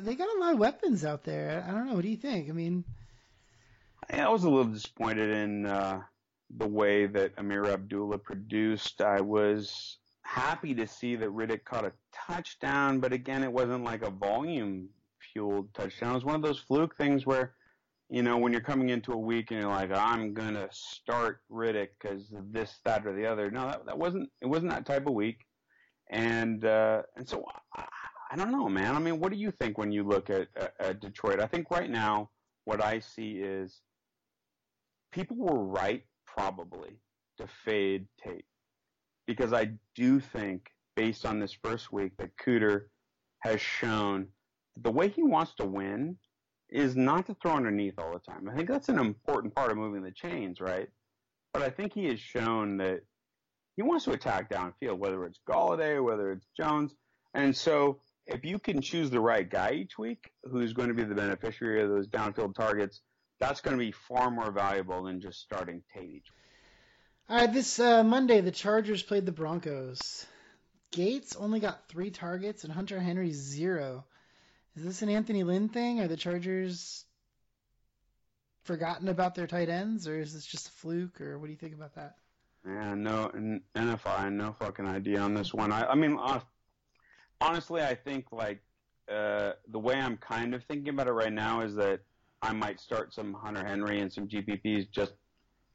they got a lot of weapons out there. I don't know. What do you think? I mean, I was a little disappointed in uh, the way that Ameer Abdullah produced. I was happy to see that Riddick caught a touchdown, but again, it wasn't like a volume fueled touchdown. It was one of those fluke things where, you know, when you're coming into a week and you're like, I'm gonna start Riddick because this, that, or the other. No, that, that wasn't. It wasn't that type of week, and uh, and so I, I don't know, man. I mean, what do you think when you look at, at, at Detroit? I think right now what I see is people were right probably to fade Tate because I do think based on this first week that Cooter has shown the way he wants to win is not to throw underneath all the time. I think that's an important part of moving the chains, right? But I think he has shown that he wants to attack downfield, whether it's Golladay, whether it's Jones. And so if you can choose the right guy each week who's going to be the beneficiary of those downfield targets, that's going to be far more valuable than just starting Tate each week. All right, this uh, Monday, the Chargers played the Broncos. Gates only got three targets and Hunter Henry zero. Is this an Anthony Lynn thing? Are the Chargers forgotten about their tight ends, or is this just a fluke, or what do you think about that? Yeah, no, NFI, no fucking idea on this one. I, I mean, honestly, I think like uh, the way I'm kind of thinking about it right now is that I might start some Hunter Henry and some GPPs just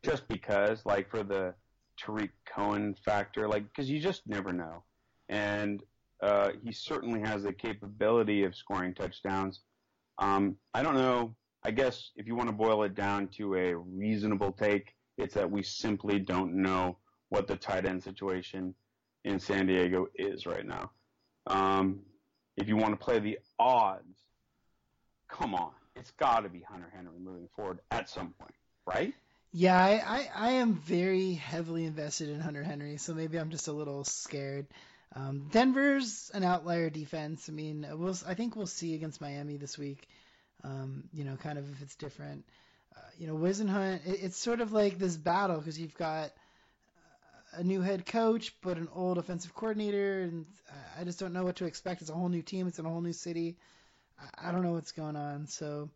just because, like for the Tarik Cohen factor, like because you just never know, and uh, he certainly has the capability of scoring touchdowns. Um, I don't know. I guess if you want to boil it down to a reasonable take, it's that we simply don't know what the tight end situation in San Diego is right now. Um, if you want to play the odds, come on, it's got to be Hunter Henry moving forward at some point, right? Yeah, I, I, I, am very heavily invested in Hunter Henry, so maybe I'm just a little scared. Um, Denver's an outlier defense. I mean, we'll, I think we'll see against Miami this week. Um, you know, kind of if it's different. Uh, you know, Whisenhunt, it, it's sort of like this battle because you've got a new head coach, but an old offensive coordinator, and I just don't know what to expect. It's a whole new team. It's in a whole new city. I, I don't know what's going on. So,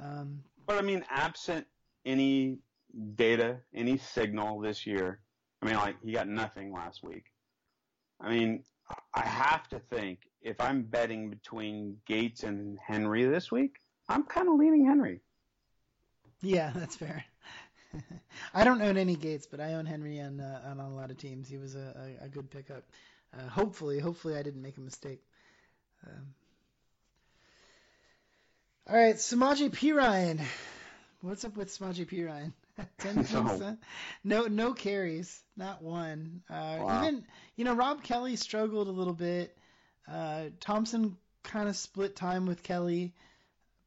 um, but I mean, absent any data, any signal this year, I mean, like he got nothing last week. I mean, I have to think if I'm betting between Gates and Henry this week, I'm kind of leaning Henry. Yeah, [LAUGHS] that's fair. [LAUGHS] I don't own any Gates, but I own Henry on uh, on a lot of teams. He was a, a, a good pickup. Uh, hopefully, hopefully I didn't make a mistake. Um, all right, Samaje Perine. What's up with Samaje Perine? [LAUGHS] Ten points. No. no, no carries, not one. Uh, wow. Even you know Rob Kelley struggled a little bit. Uh, Thompson kind of split time with Kelley.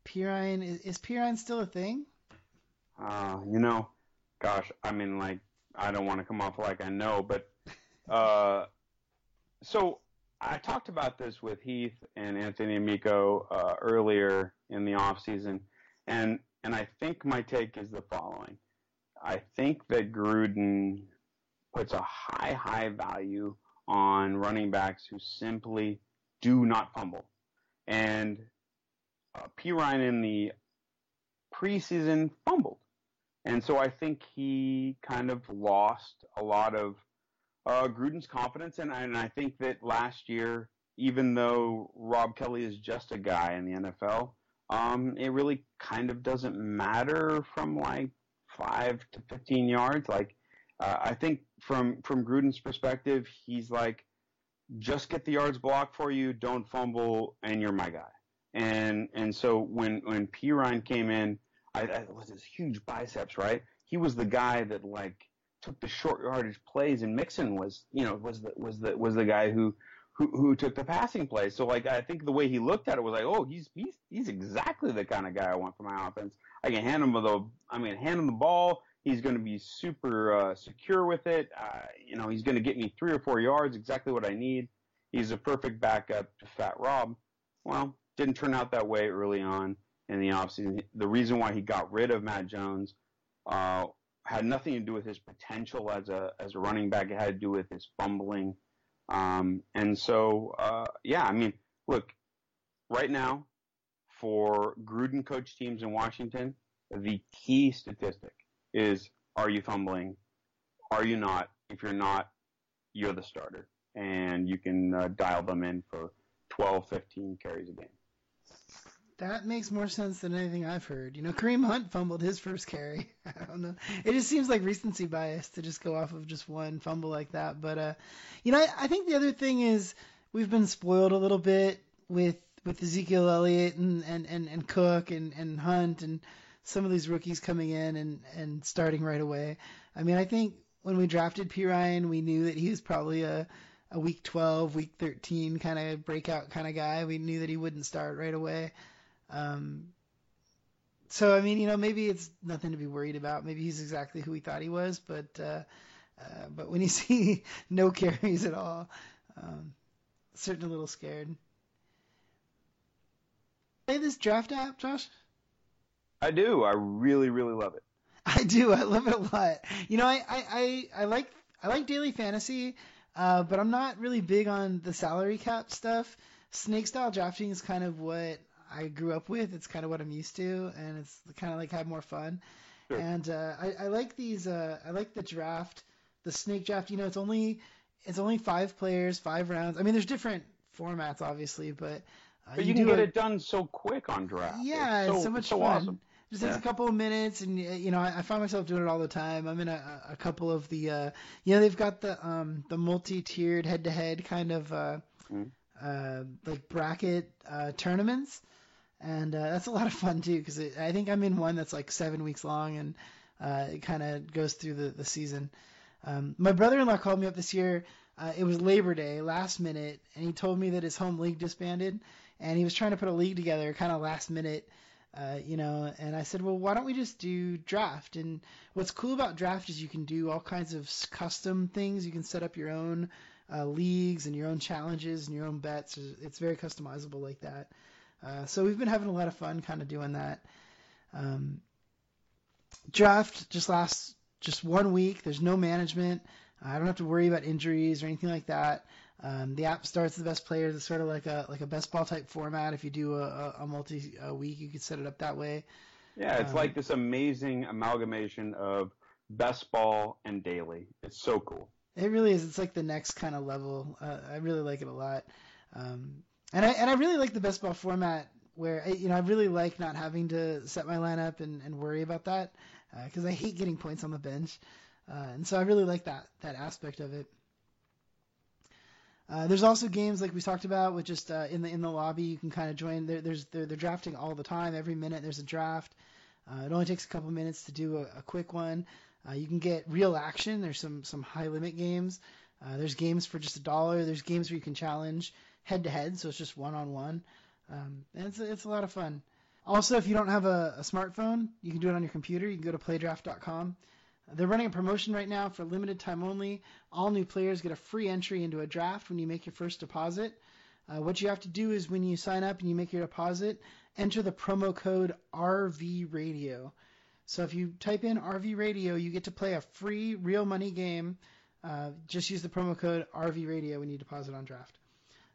Perine is, is Perine still a thing? Uh, you know, gosh, I mean, like, I don't want to come off like I know, but uh, so I talked about this with Heath and Anthony Amico uh, earlier in the off season, and and I think my take is the following: I think that Gruden puts a high high value on running backs who simply do not fumble, and uh, Ryan in the preseason fumbled. And so I think he kind of lost a lot of uh, Gruden's confidence, and, and I think that last year, even though Rob Kelley is just a guy in the NFL, um, it really kind of doesn't matter from like five to fifteen yards. Like uh, I think from from Gruden's perspective, he's like, just get the yards blocked for you, don't fumble, and you're my guy. And and so when when Perine came in, I, I was his huge biceps, right? He was the guy that like took the short yardage plays, and Mixon was, you know, was the was the was the guy who who who took the passing plays. So like I think the way he looked at it was like, oh, he's he's he's exactly the kind of guy I want for my offense. I can hand him the I mean hand him the ball. He's going to be super uh, secure with it. Uh, you know, he's going to get me three or four yards, exactly what I need. He's a perfect backup to Fat Rob. Well, didn't turn out that way early on in the offseason. The reason why he got rid of Matt Jones uh, had nothing to do with his potential as a as a running back. It had to do with his fumbling. Um, and so, uh, yeah, I mean, look, right now for Gruden coach teams in Washington, the key statistic is: Are you fumbling? Are you not? If you're not, you're the starter, and you can uh, dial them in for 12, 15 carries a game. That makes more sense than anything I've heard. You know, Kareem Hunt fumbled his first carry. [LAUGHS] I don't know. It just seems like recency bias to just go off of just one fumble like that. But uh, you know, I, I think the other thing is we've been spoiled a little bit with with Ezekiel Elliott and and and, and Cook and and Hunt and some of these rookies coming in and and starting right away. I mean, I think when we drafted Perine, we knew that he was probably a a week 12, week 13 kind of breakout kind of guy. We knew that he wouldn't start right away. Um, so I mean, you know, maybe it's nothing to be worried about. Maybe he's exactly who we thought he was, but uh, uh, but when you [LAUGHS] see no carries at all, um, certainly a little scared. Play this draft app, Josh. I do. I really, really love it. [LAUGHS] I do. I love it a lot. You know, I I, I, I like I like daily fantasy, uh, but I'm not really big on the salary cap stuff. Snake style drafting is kind of what I grew up with. It's kind of what I'm used to, and it's kind of like have more fun. Sure. And uh, I, I like these. Uh, I like the draft, the snake draft. You know, it's only it's only five players, five rounds. I mean, there's different formats, obviously, but uh, but you, you can get a, it done so quick on draft. Yeah, it's so, it's so much so fun. Awesome. Just takes yeah. a couple of minutes, and you know, I, I, find myself doing it all the time. I'm in a, a couple of the, uh, you know, they've got the um the multi-tiered head-to-head kind of uh, mm. uh like bracket uh tournaments and uh, that's a lot of fun too because I think I'm in one that's like seven weeks long and uh, it kind of goes through the the season. Um, my brother-in-law called me up this year. Uh, it was Labor Day, last minute, and he told me that his home league disbanded, and he was trying to put a league together, kind of last minute, uh, you know. And I said, well, why don't we just do draft? And what's cool about draft is you can do all kinds of custom things. You can set up your own uh, leagues and your own challenges and your own bets. It's very customizable like that. Uh, so we've been having a lot of fun kind of doing that. Um, draft just lasts just one week. There's no management. I don't have to worry about injuries or anything like that. Um, the app starts the best players. It's sort of like a like a best ball type format. If you do a, a multi a week, you could set it up that way. Yeah, it's um, like this amazing amalgamation of best ball and daily. It's so cool. It really is. It's like the next kind of level. Uh, I really like it a lot. Um, and I and I really like the best ball format where you know I really like not having to set my lineup and, and worry about that because uh, I hate getting points on the bench, uh, and so I really like that that aspect of it. Uh, there's also games like we talked about with just uh, in the in the lobby you can kind of join. There, there's they're, they're, drafting all the time. Every minute there's a draft. Uh, it only takes a couple minutes to do a, a quick one. Uh, you can get real action. There's some some high limit games. there's games for just a dollar. There's games where you can challenge head to head, so it's just one on one. And it's it's a lot of fun. Also, if you don't have a, a, smartphone, you can do it on your computer. You can go to playdraft.com. They're running a promotion right now for limited time only. All new players get a free entry into a draft when you make your first deposit. Uh, what you have to do is when you sign up and you make your deposit, enter the promo code RV Radio. So if you type in RV Radio, you get to play a free real money game. Uh, just use the promo code RV Radio when you deposit on draft.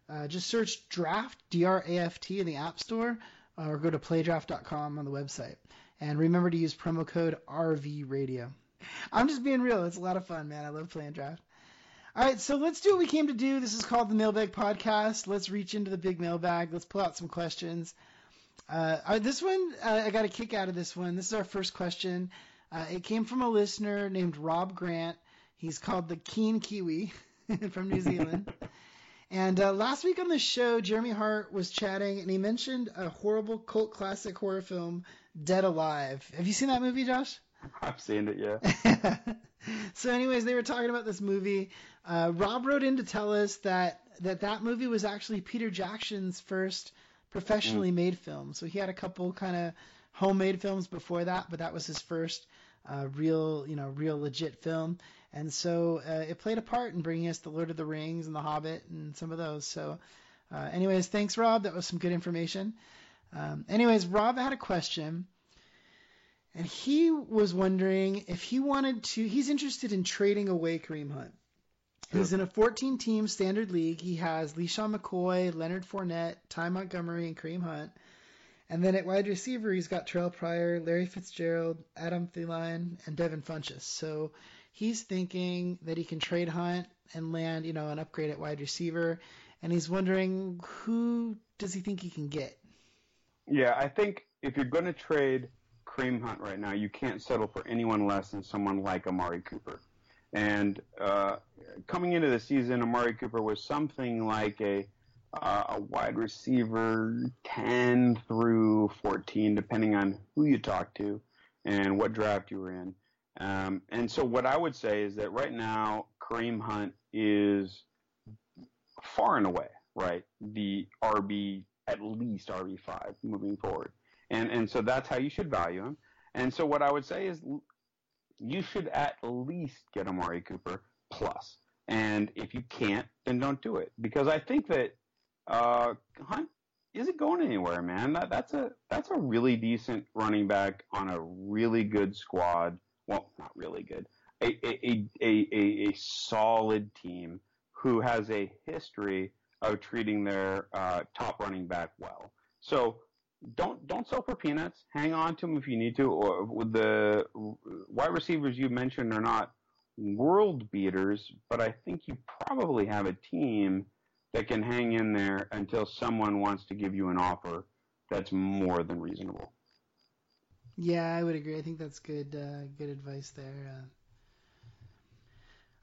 Uh, just search Draft, D R A F T, in the App Store, uh, or go to playdraft.com on the website. And remember to use promo code RV Radio. I'm just being real. It's a lot of fun, man. I love playing draft. All right, so let's do what we came to do. This is called the Mailbag Podcast. Let's reach into the big mailbag. Let's pull out some questions. Uh, this one, uh, I got a kick out of this one. This is our first question. Uh, it came from a listener named Rob Grant. He's called the Keen Kiwi [LAUGHS] from New Zealand. And uh, last week on the show, Jeremy Hart was chatting, and he mentioned a horrible cult classic horror film, Dead Alive. Have you seen that movie, Josh? I've seen it, yeah. [LAUGHS] so, anyways, they were talking about this movie. Uh, Rob wrote in to tell us that that that movie was actually Peter Jackson's first professionally mm. made film. So he had a couple kind of homemade films before that, but that was his first uh, real, you know, real legit film. And so uh, it played a part in bringing us the Lord of the Rings and the Hobbit and some of those. So, uh, anyways, thanks, Rob. That was some good information. Um, anyways, Rob had a question, and he was wondering if he wanted to. He's interested in trading away Kareem Hunt. He's in a 14 team standard league. He has LeSean McCoy, Leonard Fournette, Ty Montgomery, and Kareem Hunt. And then at wide receiver, he's got Terrelle Pryor, Larry Fitzgerald, Adam Thielen, and Devin Funchess. So he's thinking that he can trade Hunt and land, you know, an upgrade at wide receiver, and he's wondering who does he think he can get. Yeah, I think if you're going to trade Kareem Hunt right now, you can't settle for anyone less than someone like Amari Cooper. And uh, coming into the season, Amari Cooper was something like a uh, a wide receiver 10 through 14, depending on who you talk to and what draft you were in. Um, and so what I would say is that right now, Kareem Hunt is far and away, right, the RB, at least RB5 moving forward. And, and so that's how you should value him. And so what I would say is you should at least get Amari Cooper plus. And if you can't, then don't do it. Because I think that uh, Hunt isn't going anywhere, man. That, that's a that's a really decent running back on a really good squad well, not really good, a, a, a, a, solid team who has a history of treating their uh, top running back well. So don't don't sell for peanuts. Hang on to them if you need to. Or with the wide receivers you mentioned are not world beaters, but I think you probably have a team that can hang in there until someone wants to give you an offer that's more than reasonable. Yeah, I would agree. I think that's good. Uh, good advice there. Uh,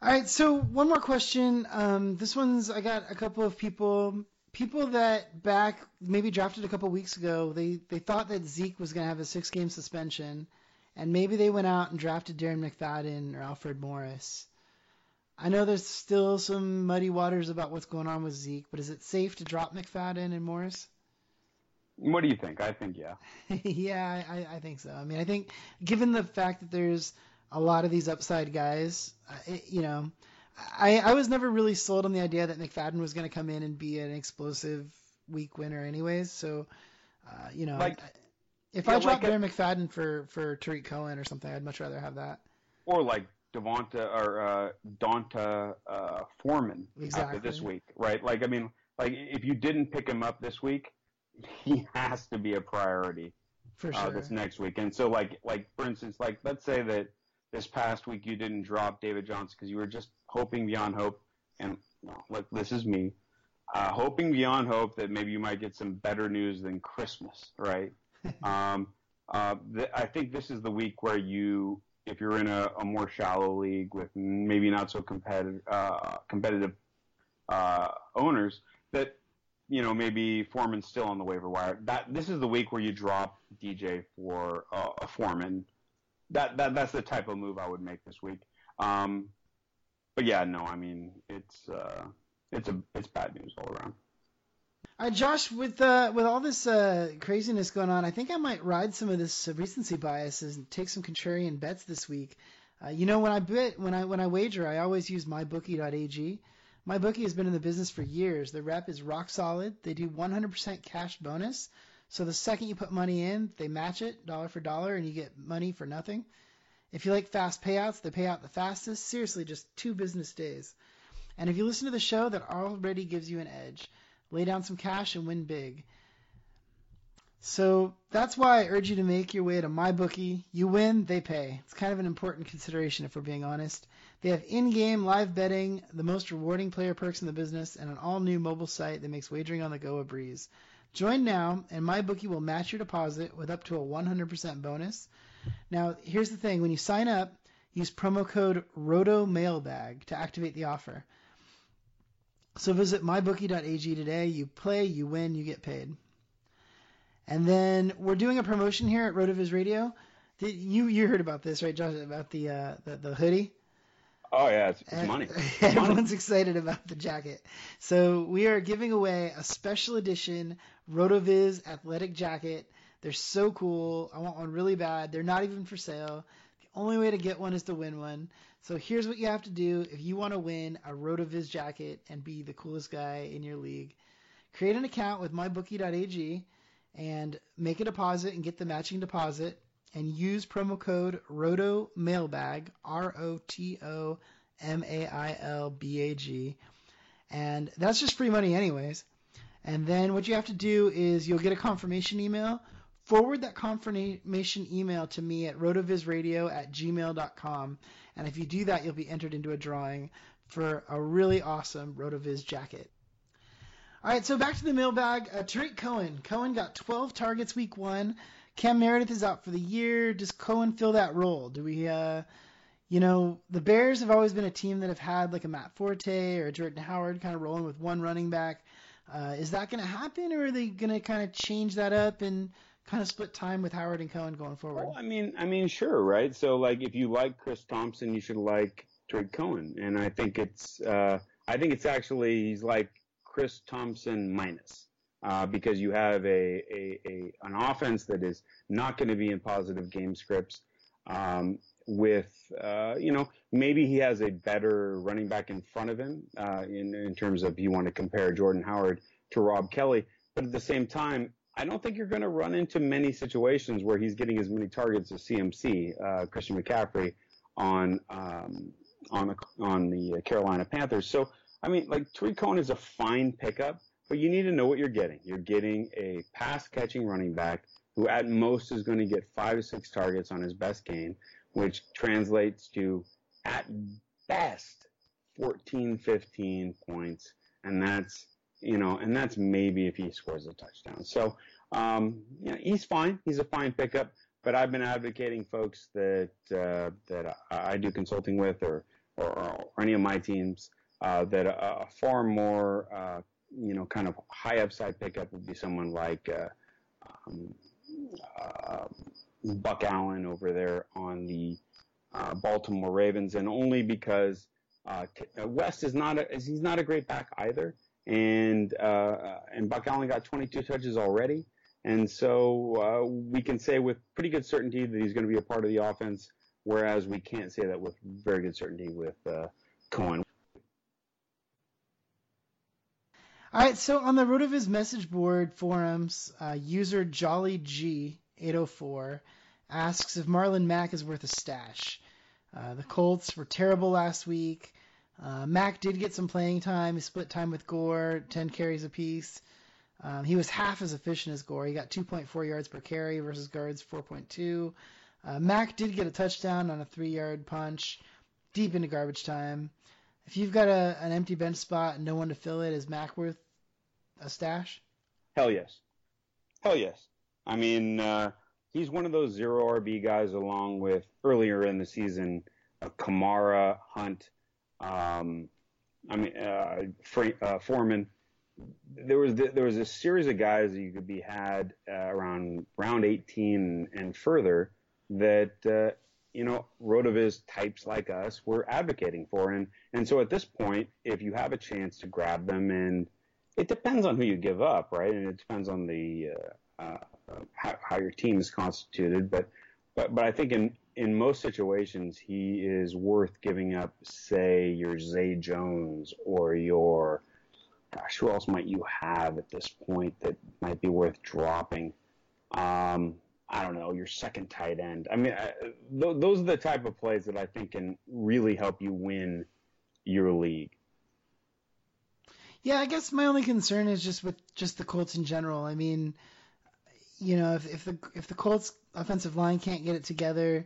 all right, so one more question. Um, this one's I got a couple of people, people that back maybe drafted a couple weeks ago. They they thought that Zeke was going to have a six game suspension, and maybe they went out and drafted Darren McFadden or Alfred Morris. I know there's still some muddy waters about what's going on with Zeke, but is it safe to drop McFadden and Morris? What do you think? I think yeah. [LAUGHS] yeah, I, I think so. I mean, I think given the fact that there's a lot of these upside guys, it, you know, I I was never really sold on the idea that McFadden was going to come in and be an explosive week winner, anyways. So, uh, you know, like, if yeah, I drop like Darren McFadden for for Tarik Cohen or something, I'd much rather have that. Or like Devonta or uh, D'Onta uh, Foreman exactly. after this week, right? Like, I mean, like if you didn't pick him up this week, [LAUGHS] he has to be a priority for sure. Uh, this next week. And so, like, like for instance, like let's say that this past week you didn't drop David Johnson because you were just hoping beyond hope, and well, look, this is me, uh, hoping beyond hope that maybe you might get some better news than Christmas, right? [LAUGHS] um, uh, th- I think this is the week where you, if you're in a, a more shallow league with maybe not so competitive, uh, competitive uh, owners, that you know maybe Foreman's still on the waiver wire. That this is the week where you drop DJ for uh, a Foreman. That that that's the type of move I would make this week. Um, but yeah, no, I mean it's uh, it's a it's bad news all around. All right, Josh, with uh, with all this uh, craziness going on, I think I might ride some of this uh, recency biases and take some contrarian bets this week. Uh, you know, when I bet, when I when I wager, I always use mybookie.ag. MyBookie has been in the business for years. The rep is rock solid. They do 100% cash bonus. So the second you put money in, they match it dollar for dollar, and you get money for nothing. If you like fast payouts, they pay out the fastest. Seriously, just two business days. And if you listen to the show, that already gives you an edge. Lay down some cash and win big. So that's why I urge you to make your way to MyBookie. You win, they pay. It's kind of an important consideration if we're being honest. They have in-game live betting, the most rewarding player perks in the business, and an all-new mobile site that makes wagering on the go a breeze. Join now, and MyBookie will match your deposit with up to a 100% bonus. Now, here's the thing: when you sign up, use promo code ROTOMailbag to activate the offer. So visit mybookie.ag today. You play, you win, you get paid. And then we're doing a promotion here at Rotoviz Radio. You you heard about this, right, Josh? About the uh, the, the hoodie? Oh yeah, it's, it's money. [LAUGHS] It's everyone's money. excited about the jacket. So we are giving away a special edition Rotoviz athletic jacket. They're so cool. I want one really bad. They're not even for sale. The only way to get one is to win one. So here's what you have to do if you want to win a Rotoviz jacket and be the coolest guy in your league. Create an account with mybookie.ag and make a deposit and get the matching deposit and use promo code ROTO ROTOMAILBAG, R O T O M A I L B A G. And that's just free money, anyways. And then what you have to do is you'll get a confirmation email. Forward that confirmation email to me at rotovizradio at gmail.com. And if you do that, you'll be entered into a drawing for a really awesome Rotoviz jacket. All right, so back to the mailbag. Uh, Tarik Cohen. Cohen got 12 targets week one. Cam Meredith is out for the year. Does Cohen fill that role? Do we, uh, you know, the Bears have always been a team that have had like a Matt Forte or a Jordan Howard kind of rolling with one running back. Uh, is that going to happen, or are they going to kind of change that up and kind of split time with Howard and Cohen going forward? Well, I mean, I mean, sure, right? So, like, if you like Chris Thompson, you should like Tarik Cohen, and I think it's, uh, I think it's actually he's like Chris Thompson minus. Uh, because you have a, a, a, an offense that is not going to be in positive game scripts. Um, with uh, you know maybe he has a better running back in front of him uh, in in terms of you want to compare Jordan Howard to Rob Kelley, but at the same time. I don't think you're going to run into many situations where he's getting as many targets as CMC, uh, Christian McCaffrey, on um, on the on the Carolina Panthers. So I mean, like Tarik Cohen is a fine pickup, but you need to know what you're getting. You're getting a pass catching running back who at most is going to get five to six targets on his best game, which translates to at best 14, 15 points. And that's, you know, and that's maybe if he scores a touchdown. So, um, you know, he's fine. He's a fine pickup, but I've been advocating folks that, uh, that I do consulting with or, or, or any of my teams uh, that a, a, far more uh, you know kind of high upside pickup would be someone like uh, um, uh, Buck Allen over there on the uh, Baltimore Ravens, and only because West is not a, he's not a great back either, and and Buck Allen got 22 touches already. And so we can say with pretty good certainty that he's going to be a part of the offense, whereas we can't say that with very good certainty with Cohen. All right, so on the Rotoviz message board forums, uh, user JollyG804 asks if Marlon Mack is worth a stash. Uh, the Colts were terrible last week. Uh, Mack did get some playing time. He split time with Gore, 10 carries apiece. Um, he was half as efficient as Gore. He got 2.4 yards per carry versus Gore's 4.2. Uh, Mack did get a touchdown on a three-yard punch deep into garbage time. If you've got a an empty bench spot and no one to fill it, is Mack worth a stash? Hell yes. Hell yes. I mean, uh, he's one of those zero RB guys, along with earlier in the season, uh, Kamara, Hunt, um, I mean, uh, uh, Foreman. There was there was a series of guys that you could be had uh, around round 18 and further that uh, you know Rotoviz types like us were advocating for, and and so at this point, if you have a chance to grab them, and it depends on who you give up, right, and it depends on the uh, uh, how, how your team is constituted, but but but I think in in most situations he is worth giving up, say your Zay Jones or your gosh, who else might you have at this point that might be worth dropping? Um, I don't know, your second tight end. I mean, I, th- those are the type of plays that I think can really help you win your league. Yeah, I guess my only concern is just with just the Colts in general. I mean, you know, if, if the if the Colts offensive line can't get it together,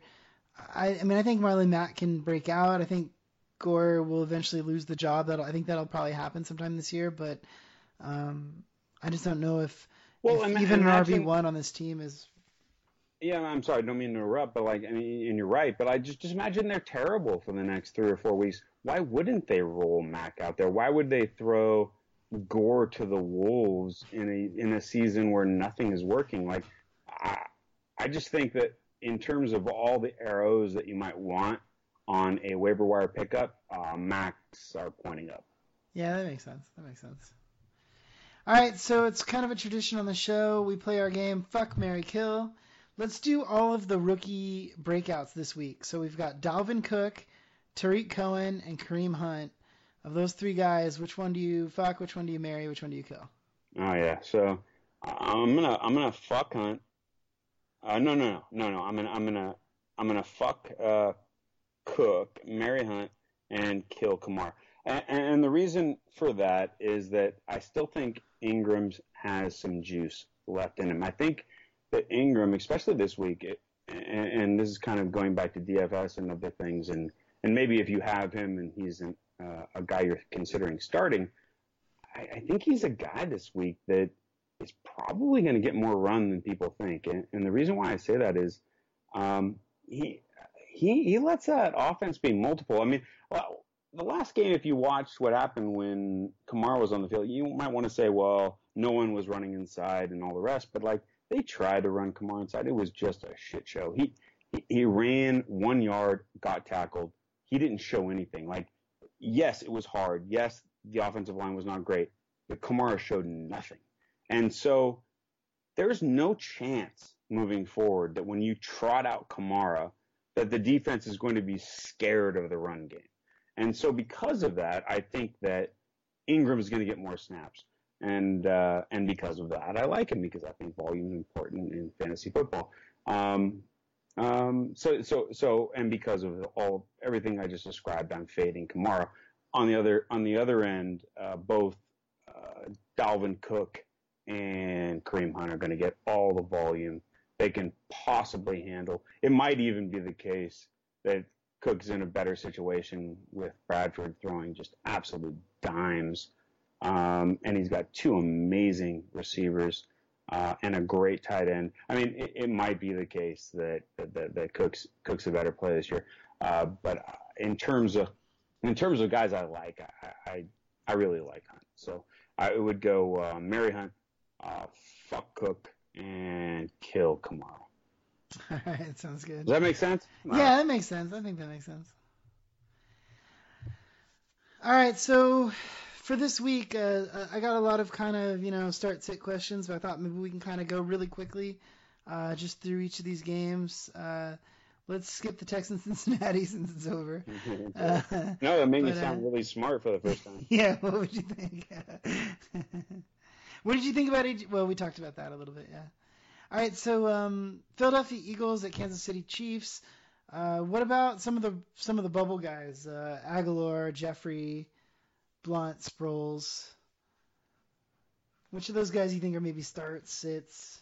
I, I mean, I think Marlon Mack can break out. I think Gore will eventually lose the job. That I think that'll probably happen sometime this year. But um, I just don't know if, Well, if even an RB one on this team is. Yeah, I'm sorry, I don't mean to interrupt, but like, I mean, and you're right, but I just just imagine they're terrible for the next three or four weeks. Why wouldn't they roll Mack out there? Why would they throw Gore to the wolves in a in a season where nothing is working? Like, I I just think that in terms of all the arrows that you might want on a waiver wire pickup, uh, Mack's are pointing up. Yeah, that makes sense. That makes sense. All right, so it's kind of a tradition on the show. We play our game Fuck Marry Kill. Let's do all of the rookie breakouts this week. So we've got Dalvin Cook, Tarik Cohen, and Kareem Hunt. Of those three guys, which one do you fuck? Which one do you marry? Which one do you kill? Oh yeah, so I'm gonna I'm gonna fuck Hunt. Uh, no no no no no. I'm gonna I'm gonna I'm gonna fuck uh, Cook, marry Hunt, and kill Kamar. And, and the reason for that is that I still think Ingram's has some juice left in him. I think that Ingram, especially this week, it, and, and this is kind of going back to DFS and other things, and and maybe if you have him and he's an, uh, a guy you're considering starting, I, I think he's a guy this week that is probably going to get more run than people think. And, and the reason why I say that is um, he he he lets that offense be multiple. I mean, well, the last game, if you watched what happened when Kamara was on the field, you might want to say, well, no one was running inside and all the rest, but like they tried to run Kamara inside. It was just a shit show. He he, he ran one yard, got tackled. He didn't show anything. Like, yes, it was hard. Yes, the offensive line was not great, but Kamara showed nothing. And so there's no chance moving forward that when you trot out Kamara, that the defense is going to be scared of the run game. And so because of that, I think that Ingram is going to get more snaps. And uh, and because of that, I like him because I think volume is important in fantasy football. Um, um, so so so and because of all everything I just described, I'm fading Kamara. On the other on the other end, uh, both uh, Dalvin Cook and Kareem Hunt are going to get all the volume they can possibly handle. It might even be the case that Cook's in a better situation with Bradford throwing just absolute dimes. Um, and he's got two amazing receivers uh, and a great tight end. I mean, it, it might be the case that that, that, Cook's Cook's a better play this year. Uh, but in terms of in terms of guys I like, I I, I really like Hunt. So I would go uh, marry Hunt, uh, fuck Cook, and kill Kamara. [LAUGHS] All right, sounds good. Does that make sense? Yeah, that makes sense. I think that makes sense. All right, so for this week, uh, I got a lot of kind of you know start sit questions, but I thought maybe we can kind of go really quickly, uh, just through each of these games. Uh, let's skip the Texans [LAUGHS] Cincinnati since it's over. [LAUGHS] Uh, no, that made me sound uh, really smart for the first time. [LAUGHS] yeah, what would you think? what did you think about it? Well, we talked about that a little bit, yeah. All right, so um, Philadelphia Eagles at Kansas City Chiefs. Uh, what about some of the some of the bubble guys? Uh, Agholor, Jeffery, Blount, Sproles. Which of those guys you think are maybe starts, sits?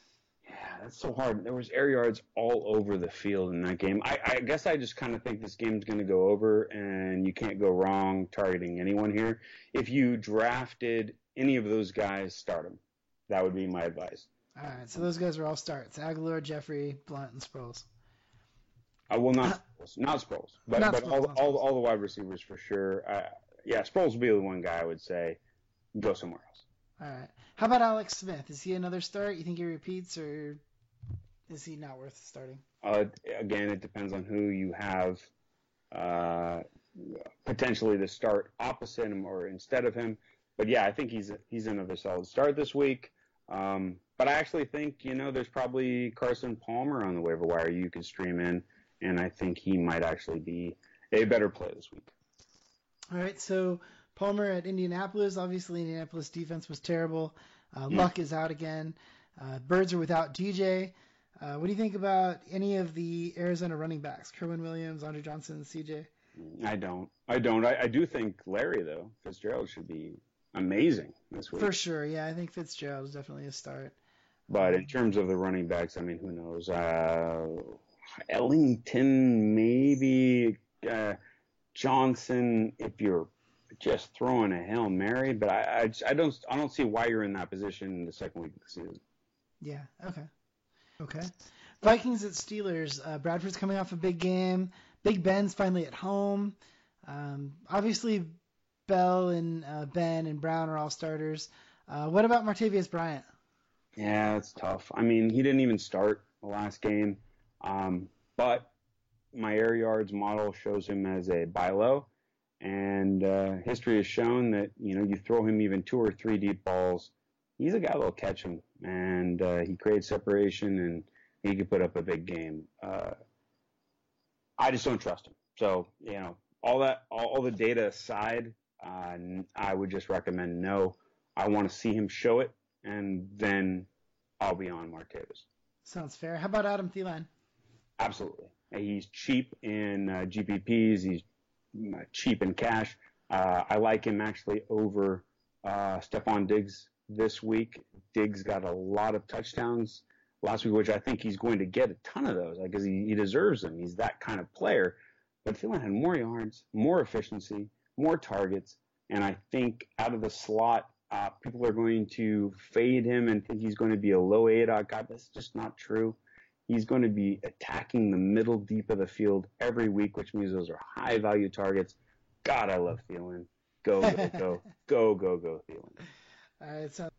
Yeah, that's so hard. There was air yards all over the field in that game. I, I guess I just kind of think this game's going to go over, and you can't go wrong targeting anyone here. If you drafted any of those guys, start them. That would be my advice. All right, so those guys are all starts: Agholor, Jeffery, Blount, and Sproles. I will not Sproles, not Sproles, but Not but Sproles, all, all all the wide receivers for sure. Uh, yeah, Sproles would be the one guy I would say go somewhere else. All right. How about Alex Smith? Is he another start? You think he repeats, or is he not worth starting? Uh, again, it depends on who you have uh, potentially to start opposite him or instead of him. But yeah, I think he's he's another solid start this week. Um, but I actually think you know there's probably Carson Palmer on the waiver wire you could stream in, and I think he might actually be a better play this week. All right, so Palmer at Indianapolis. Obviously, Indianapolis defense was terrible. Uh, Hmm. Luck is out again. Uh, Birds are without DJ. Uh, what do you think about any of the Arizona running backs? Kerwynn Williams, Andre Johnson, CJ. I don't. I don't. I, I do think Larry though Fitzgerald should be amazing this week. For sure, yeah, I think Fitzgerald is definitely a start. But in terms of the running backs, I mean, who knows? Uh, Ellington, maybe uh, Johnson, if you're just throwing a hail mary. But I, I, just- I don't, I don't see why you're in that position in the second week of the season. Yeah. Okay. Okay. Vikings at Steelers. Uh, Bradford's coming off a big game. Big Ben's finally at home. Um, obviously, Bell and uh, Ben and Brown are all starters. Uh, what about Martavis Bryant? Yeah, it's tough. I mean, he didn't even start the last game. Um, but my air yards model shows him as a buy low. And uh, history has shown that, you know, you throw him even two or three deep balls, he's a guy that'll catch him. And uh, he creates separation and he can put up a big game. Uh, I just don't trust him. So, you know, all that, all, all the data aside, uh, I would just recommend no. I want to see him show it and then I'll be on Martavis. Sounds fair. How about Adam Thielen? Absolutely. He's cheap in uh, GPPs. He's uh, cheap in cash. Uh, I like him actually over uh, Stefon Diggs this week. Diggs got a lot of touchdowns last week, which I think he's going to get a ton of those because he, he deserves them. He's that kind of player. But Thielen had more yards, more efficiency, more targets, and I think out of the slot, uh, people are going to fade him and think he's going to be a low A dot guy. That's just not true. He's going to be attacking the middle deep of the field every week, which means those are high value targets. God, I love Thielen. Go, go, [LAUGHS] go, go, go, go, Thielen. All right. So,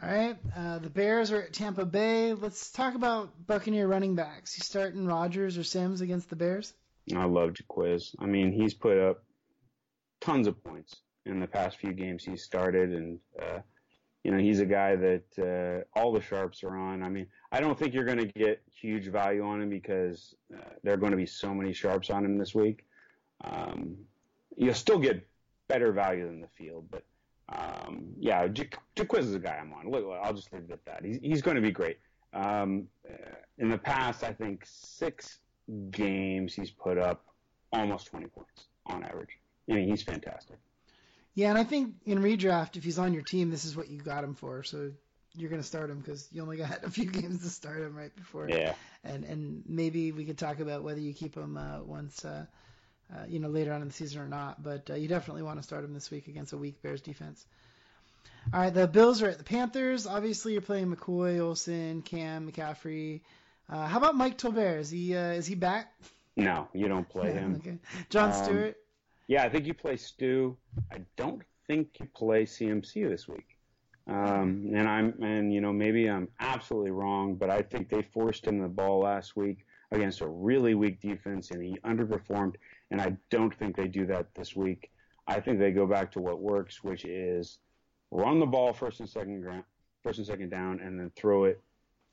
all right. Uh, the Bears are at Tampa Bay. Let's talk about Buccaneer running backs. You starting Rodgers or Sims against the Bears? I love Jacquizz. I mean, he's put up tons of points in the past few games he started, and uh, you know he's a guy that uh, all the sharps are on. I mean, I don't think you're going to get huge value on him because uh, there are going to be so many sharps on him this week. Um, you'll still get better value than the field, but um, yeah, Jacquizz is a guy I'm on. Look, I'll just leave it at that. He's he's going to be great. Um, uh, in the past, I think six games he's put up almost 20 points on average. I mean, he's fantastic. Yeah, and I think in redraft, if he's on your team, this is what you got him for. So you're going to start him because you only got [LAUGHS] a few games to start him right before. Yeah. And and maybe we could talk about whether you keep him uh, once, uh, uh, you know, later on in the season or not. But uh, you definitely want to start him this week against a weak Bears defense. All right, the Bills are at the Panthers. Obviously, you're playing McCoy, Olsen, Cam, McCaffrey. Uh, how about Mike Tolbert? Is he uh, is he back? No, you don't play [LAUGHS] him. okay. John Um, Stewart. Yeah, I think you play Stu. I don't think you play CMC this week. Um, and I'm, and you know, maybe I'm absolutely wrong, but I think they forced him the ball last week against a really weak defense, and he underperformed. And I don't think they do that this week. I think they go back to what works, which is run the ball first and second first and second down, and then throw it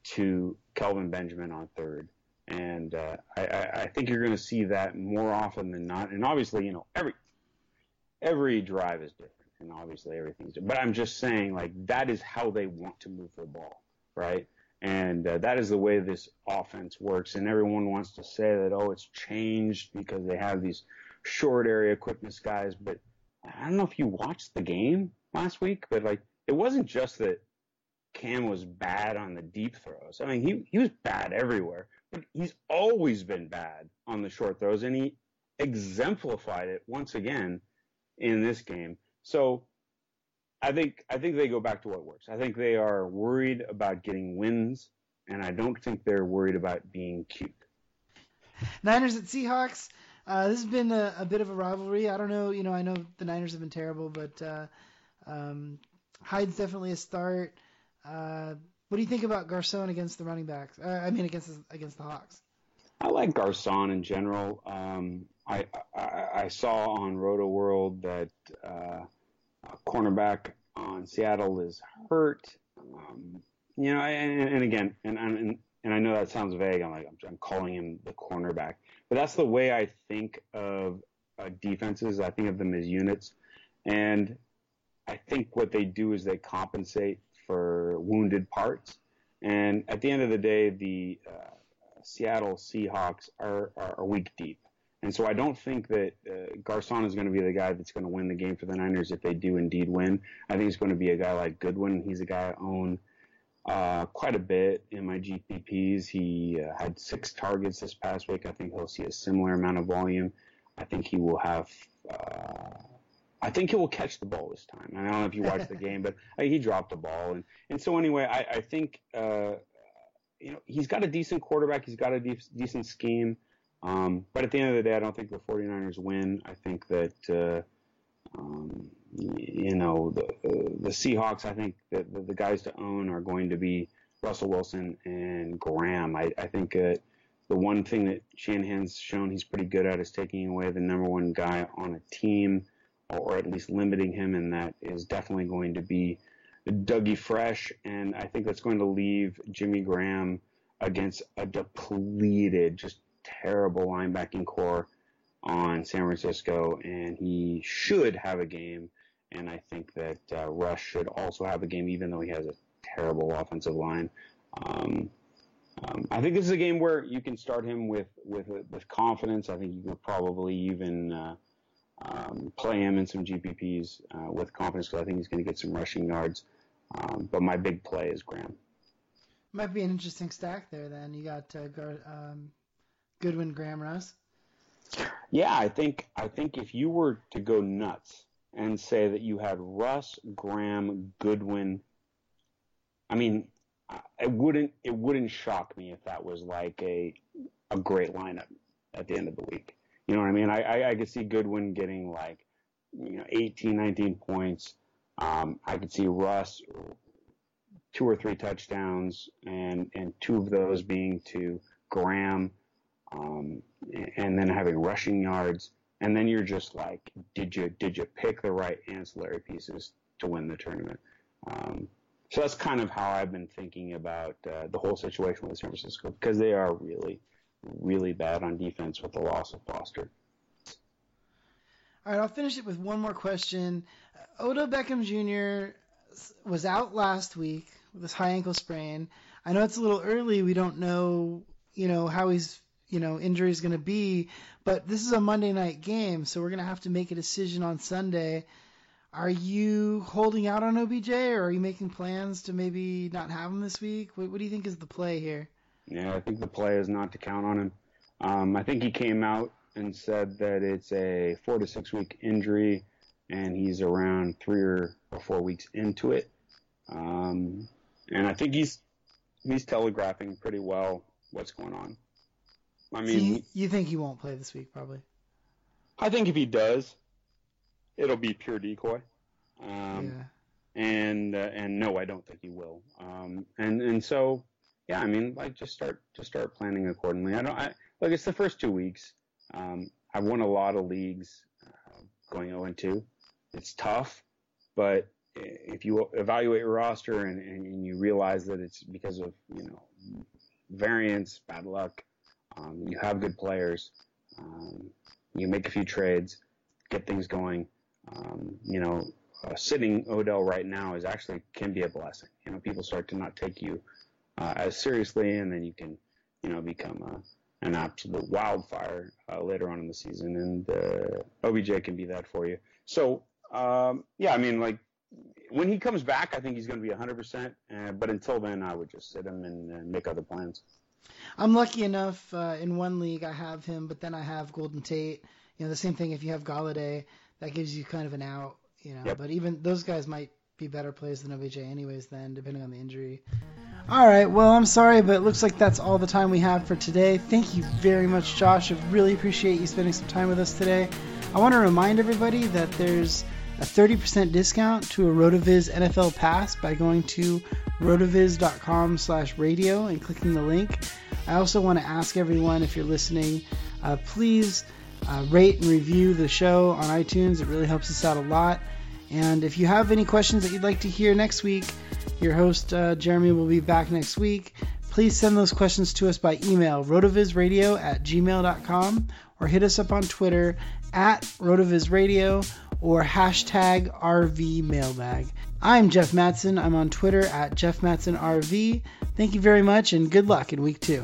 to Kelvin Benjamin on third. And uh, I, I, think you're going to see that more often than not. And obviously, you know, every every drive is different, and obviously everything's different. But I'm just saying, like that is how they want to move the ball, right? And uh, that is the way this offense works. And everyone wants to say that, oh, it's changed because they have these short area quickness guys. But I don't know if you watched the game last week, but like it wasn't just that Cam was bad on the deep throws. I mean, he he was bad everywhere, he's always been bad on the short throws, and he exemplified it once again in this game. So I think I think they go back to what works. I think they are worried about getting wins, and I don't think they're worried about being cute. Niners at Seahawks. Uh, this has been a, a, bit of a rivalry. I don't know, you know, I know the Niners have been terrible, but uh, um, Hyde's definitely a start. Uh, what do you think about Garcon against the running backs? Uh, I mean, against against the Hawks. I like Garcon in general. Um, I, I, I saw on Rotoworld that uh, a cornerback on Seattle is hurt. Um, you know, and, and again, and, and and I know that sounds vague. I'm like, I'm, I'm calling him the cornerback, but that's the way I think of uh, defenses. I think of them as units, and I think what they do is they compensate for wounded parts. And at the end of the day, the uh, Seattle Seahawks are, are, are weak deep. And so I don't think that uh, Garcon is going to be the guy that's going to win the game for the Niners if they do indeed win. I think it's going to be a guy like Goodwin. He's a guy I own uh, quite a bit in my GPPs. He uh, had six targets this past week. I think he'll see a similar amount of volume. I think he will have. Uh, I think he will catch the ball this time. I don't know if you watched the game, [LAUGHS] but uh, he dropped the ball, and and so anyway, I, I think uh, you know he's got a decent quarterback. He's got a de- decent scheme. Um, but at the end of the day, I don't think the 49ers win. I think that, uh, um, you know, the, uh, the Seahawks, I think that the, the, guys to own are going to be Russell Wilson and Graham. I, I think that the one thing that Shanahan's shown he's pretty good at is taking away the number one guy on a team, or at least limiting him, and that is definitely going to be Dougie Fresh. And I think that's going to leave Jimmy Graham against a depleted, just terrible linebacking corps on San Francisco, and he should have a game. And I think that uh, Rush should also have a game, even though he has a terrible offensive line. Um, um, I think this is a game where you can start him with with with confidence. I think you could probably even uh, um, play him in some GPPs uh, with confidence because I think he's going to get some rushing yards. Um, but my big play is Graham. Might be an interesting stack there. Then you got uh, Gar- um, Goodwin Graham Russ? Yeah, I think I think if you were to go nuts and say that you had Russ, Graham, Goodwin, I mean, it wouldn't it wouldn't shock me if that was like a a great lineup at the end of the week. You know what I mean? I I, I could see Goodwin getting like you know 18, 19 points. Um, I could see Russ two or three touchdowns, and and two of those being to Graham um, and then having rushing yards, and then you're just like, did you did you pick the right ancillary pieces to win the tournament? Um, so that's kind of how I've been thinking about uh, the whole situation with San Francisco because they are really, really bad on defense with the loss of Foster. All right, I'll finish it with one more question. Odell Beckham Jr. was out last week with this high ankle sprain. I know it's a little early. We don't know, you know, how he's you know injury is going to be. But this is a Monday night game, so we're going to have to make a decision on Sunday. Are you holding out on OBJ, or are you making plans to maybe not have him this week? What, what do you think is the play here? Yeah, I think the play is not to count on him. Um, I think he came out and said that it's a four to six week injury, and he's around three or, four weeks into it. Um, and I think he's he's telegraphing pretty well what's going on. I mean, so you, you, think he won't play this week, probably? I think if he does, it'll be pure decoy. Um, yeah. And uh, and no, I don't think he will. Um, and and so yeah, I mean, like just start just start planning accordingly. I don't. I, look, it's the first two weeks. Um, I've won a lot of leagues uh, going 0 and 2. It's tough, but if you evaluate your roster and, and you realize that it's because of you know variance, bad luck, um, you have good players. Um, you make a few trades, get things going. Um, you know, uh, sitting Odell right now is actually can be a blessing. You know, people start to not take you uh, as seriously, and then you can, you know, become a, an absolute wildfire uh, later on in the season, and uh, OBJ can be that for you. So, um, yeah, I mean, like when he comes back, I think he's going to be 100%. Uh, but until then, I would just sit him and, and make other plans. I'm lucky enough uh, in one league I have him, but then I have Golden Tate. You know, the same thing if you have Golladay, that gives you kind of an out. You know, Yep. but even those guys might be better plays than OBJ anyways. Then depending on the injury. All right, well I'm sorry, but it looks like that's all the time we have for today. Thank you very much, Josh. I really appreciate you spending some time with us today. I want to remind everybody that there's a 30% discount to a RotoViz NFL Pass by going to rotoviz.com slash radio and clicking the link. I also want to ask everyone, if you're listening, uh, please uh, rate and review the show on iTunes. It really helps us out a lot. And if you have any questions that you'd like to hear next week, your host, uh, Jeremy, will be back next week. Please send those questions to us by email, rotovizradio at gmail.com, or hit us up on Twitter at rotovizradio or hashtag RVMailbag. I'm Jeff Matson. I'm on Twitter at Jeff Matson RV. Thank you very much and good luck in week two.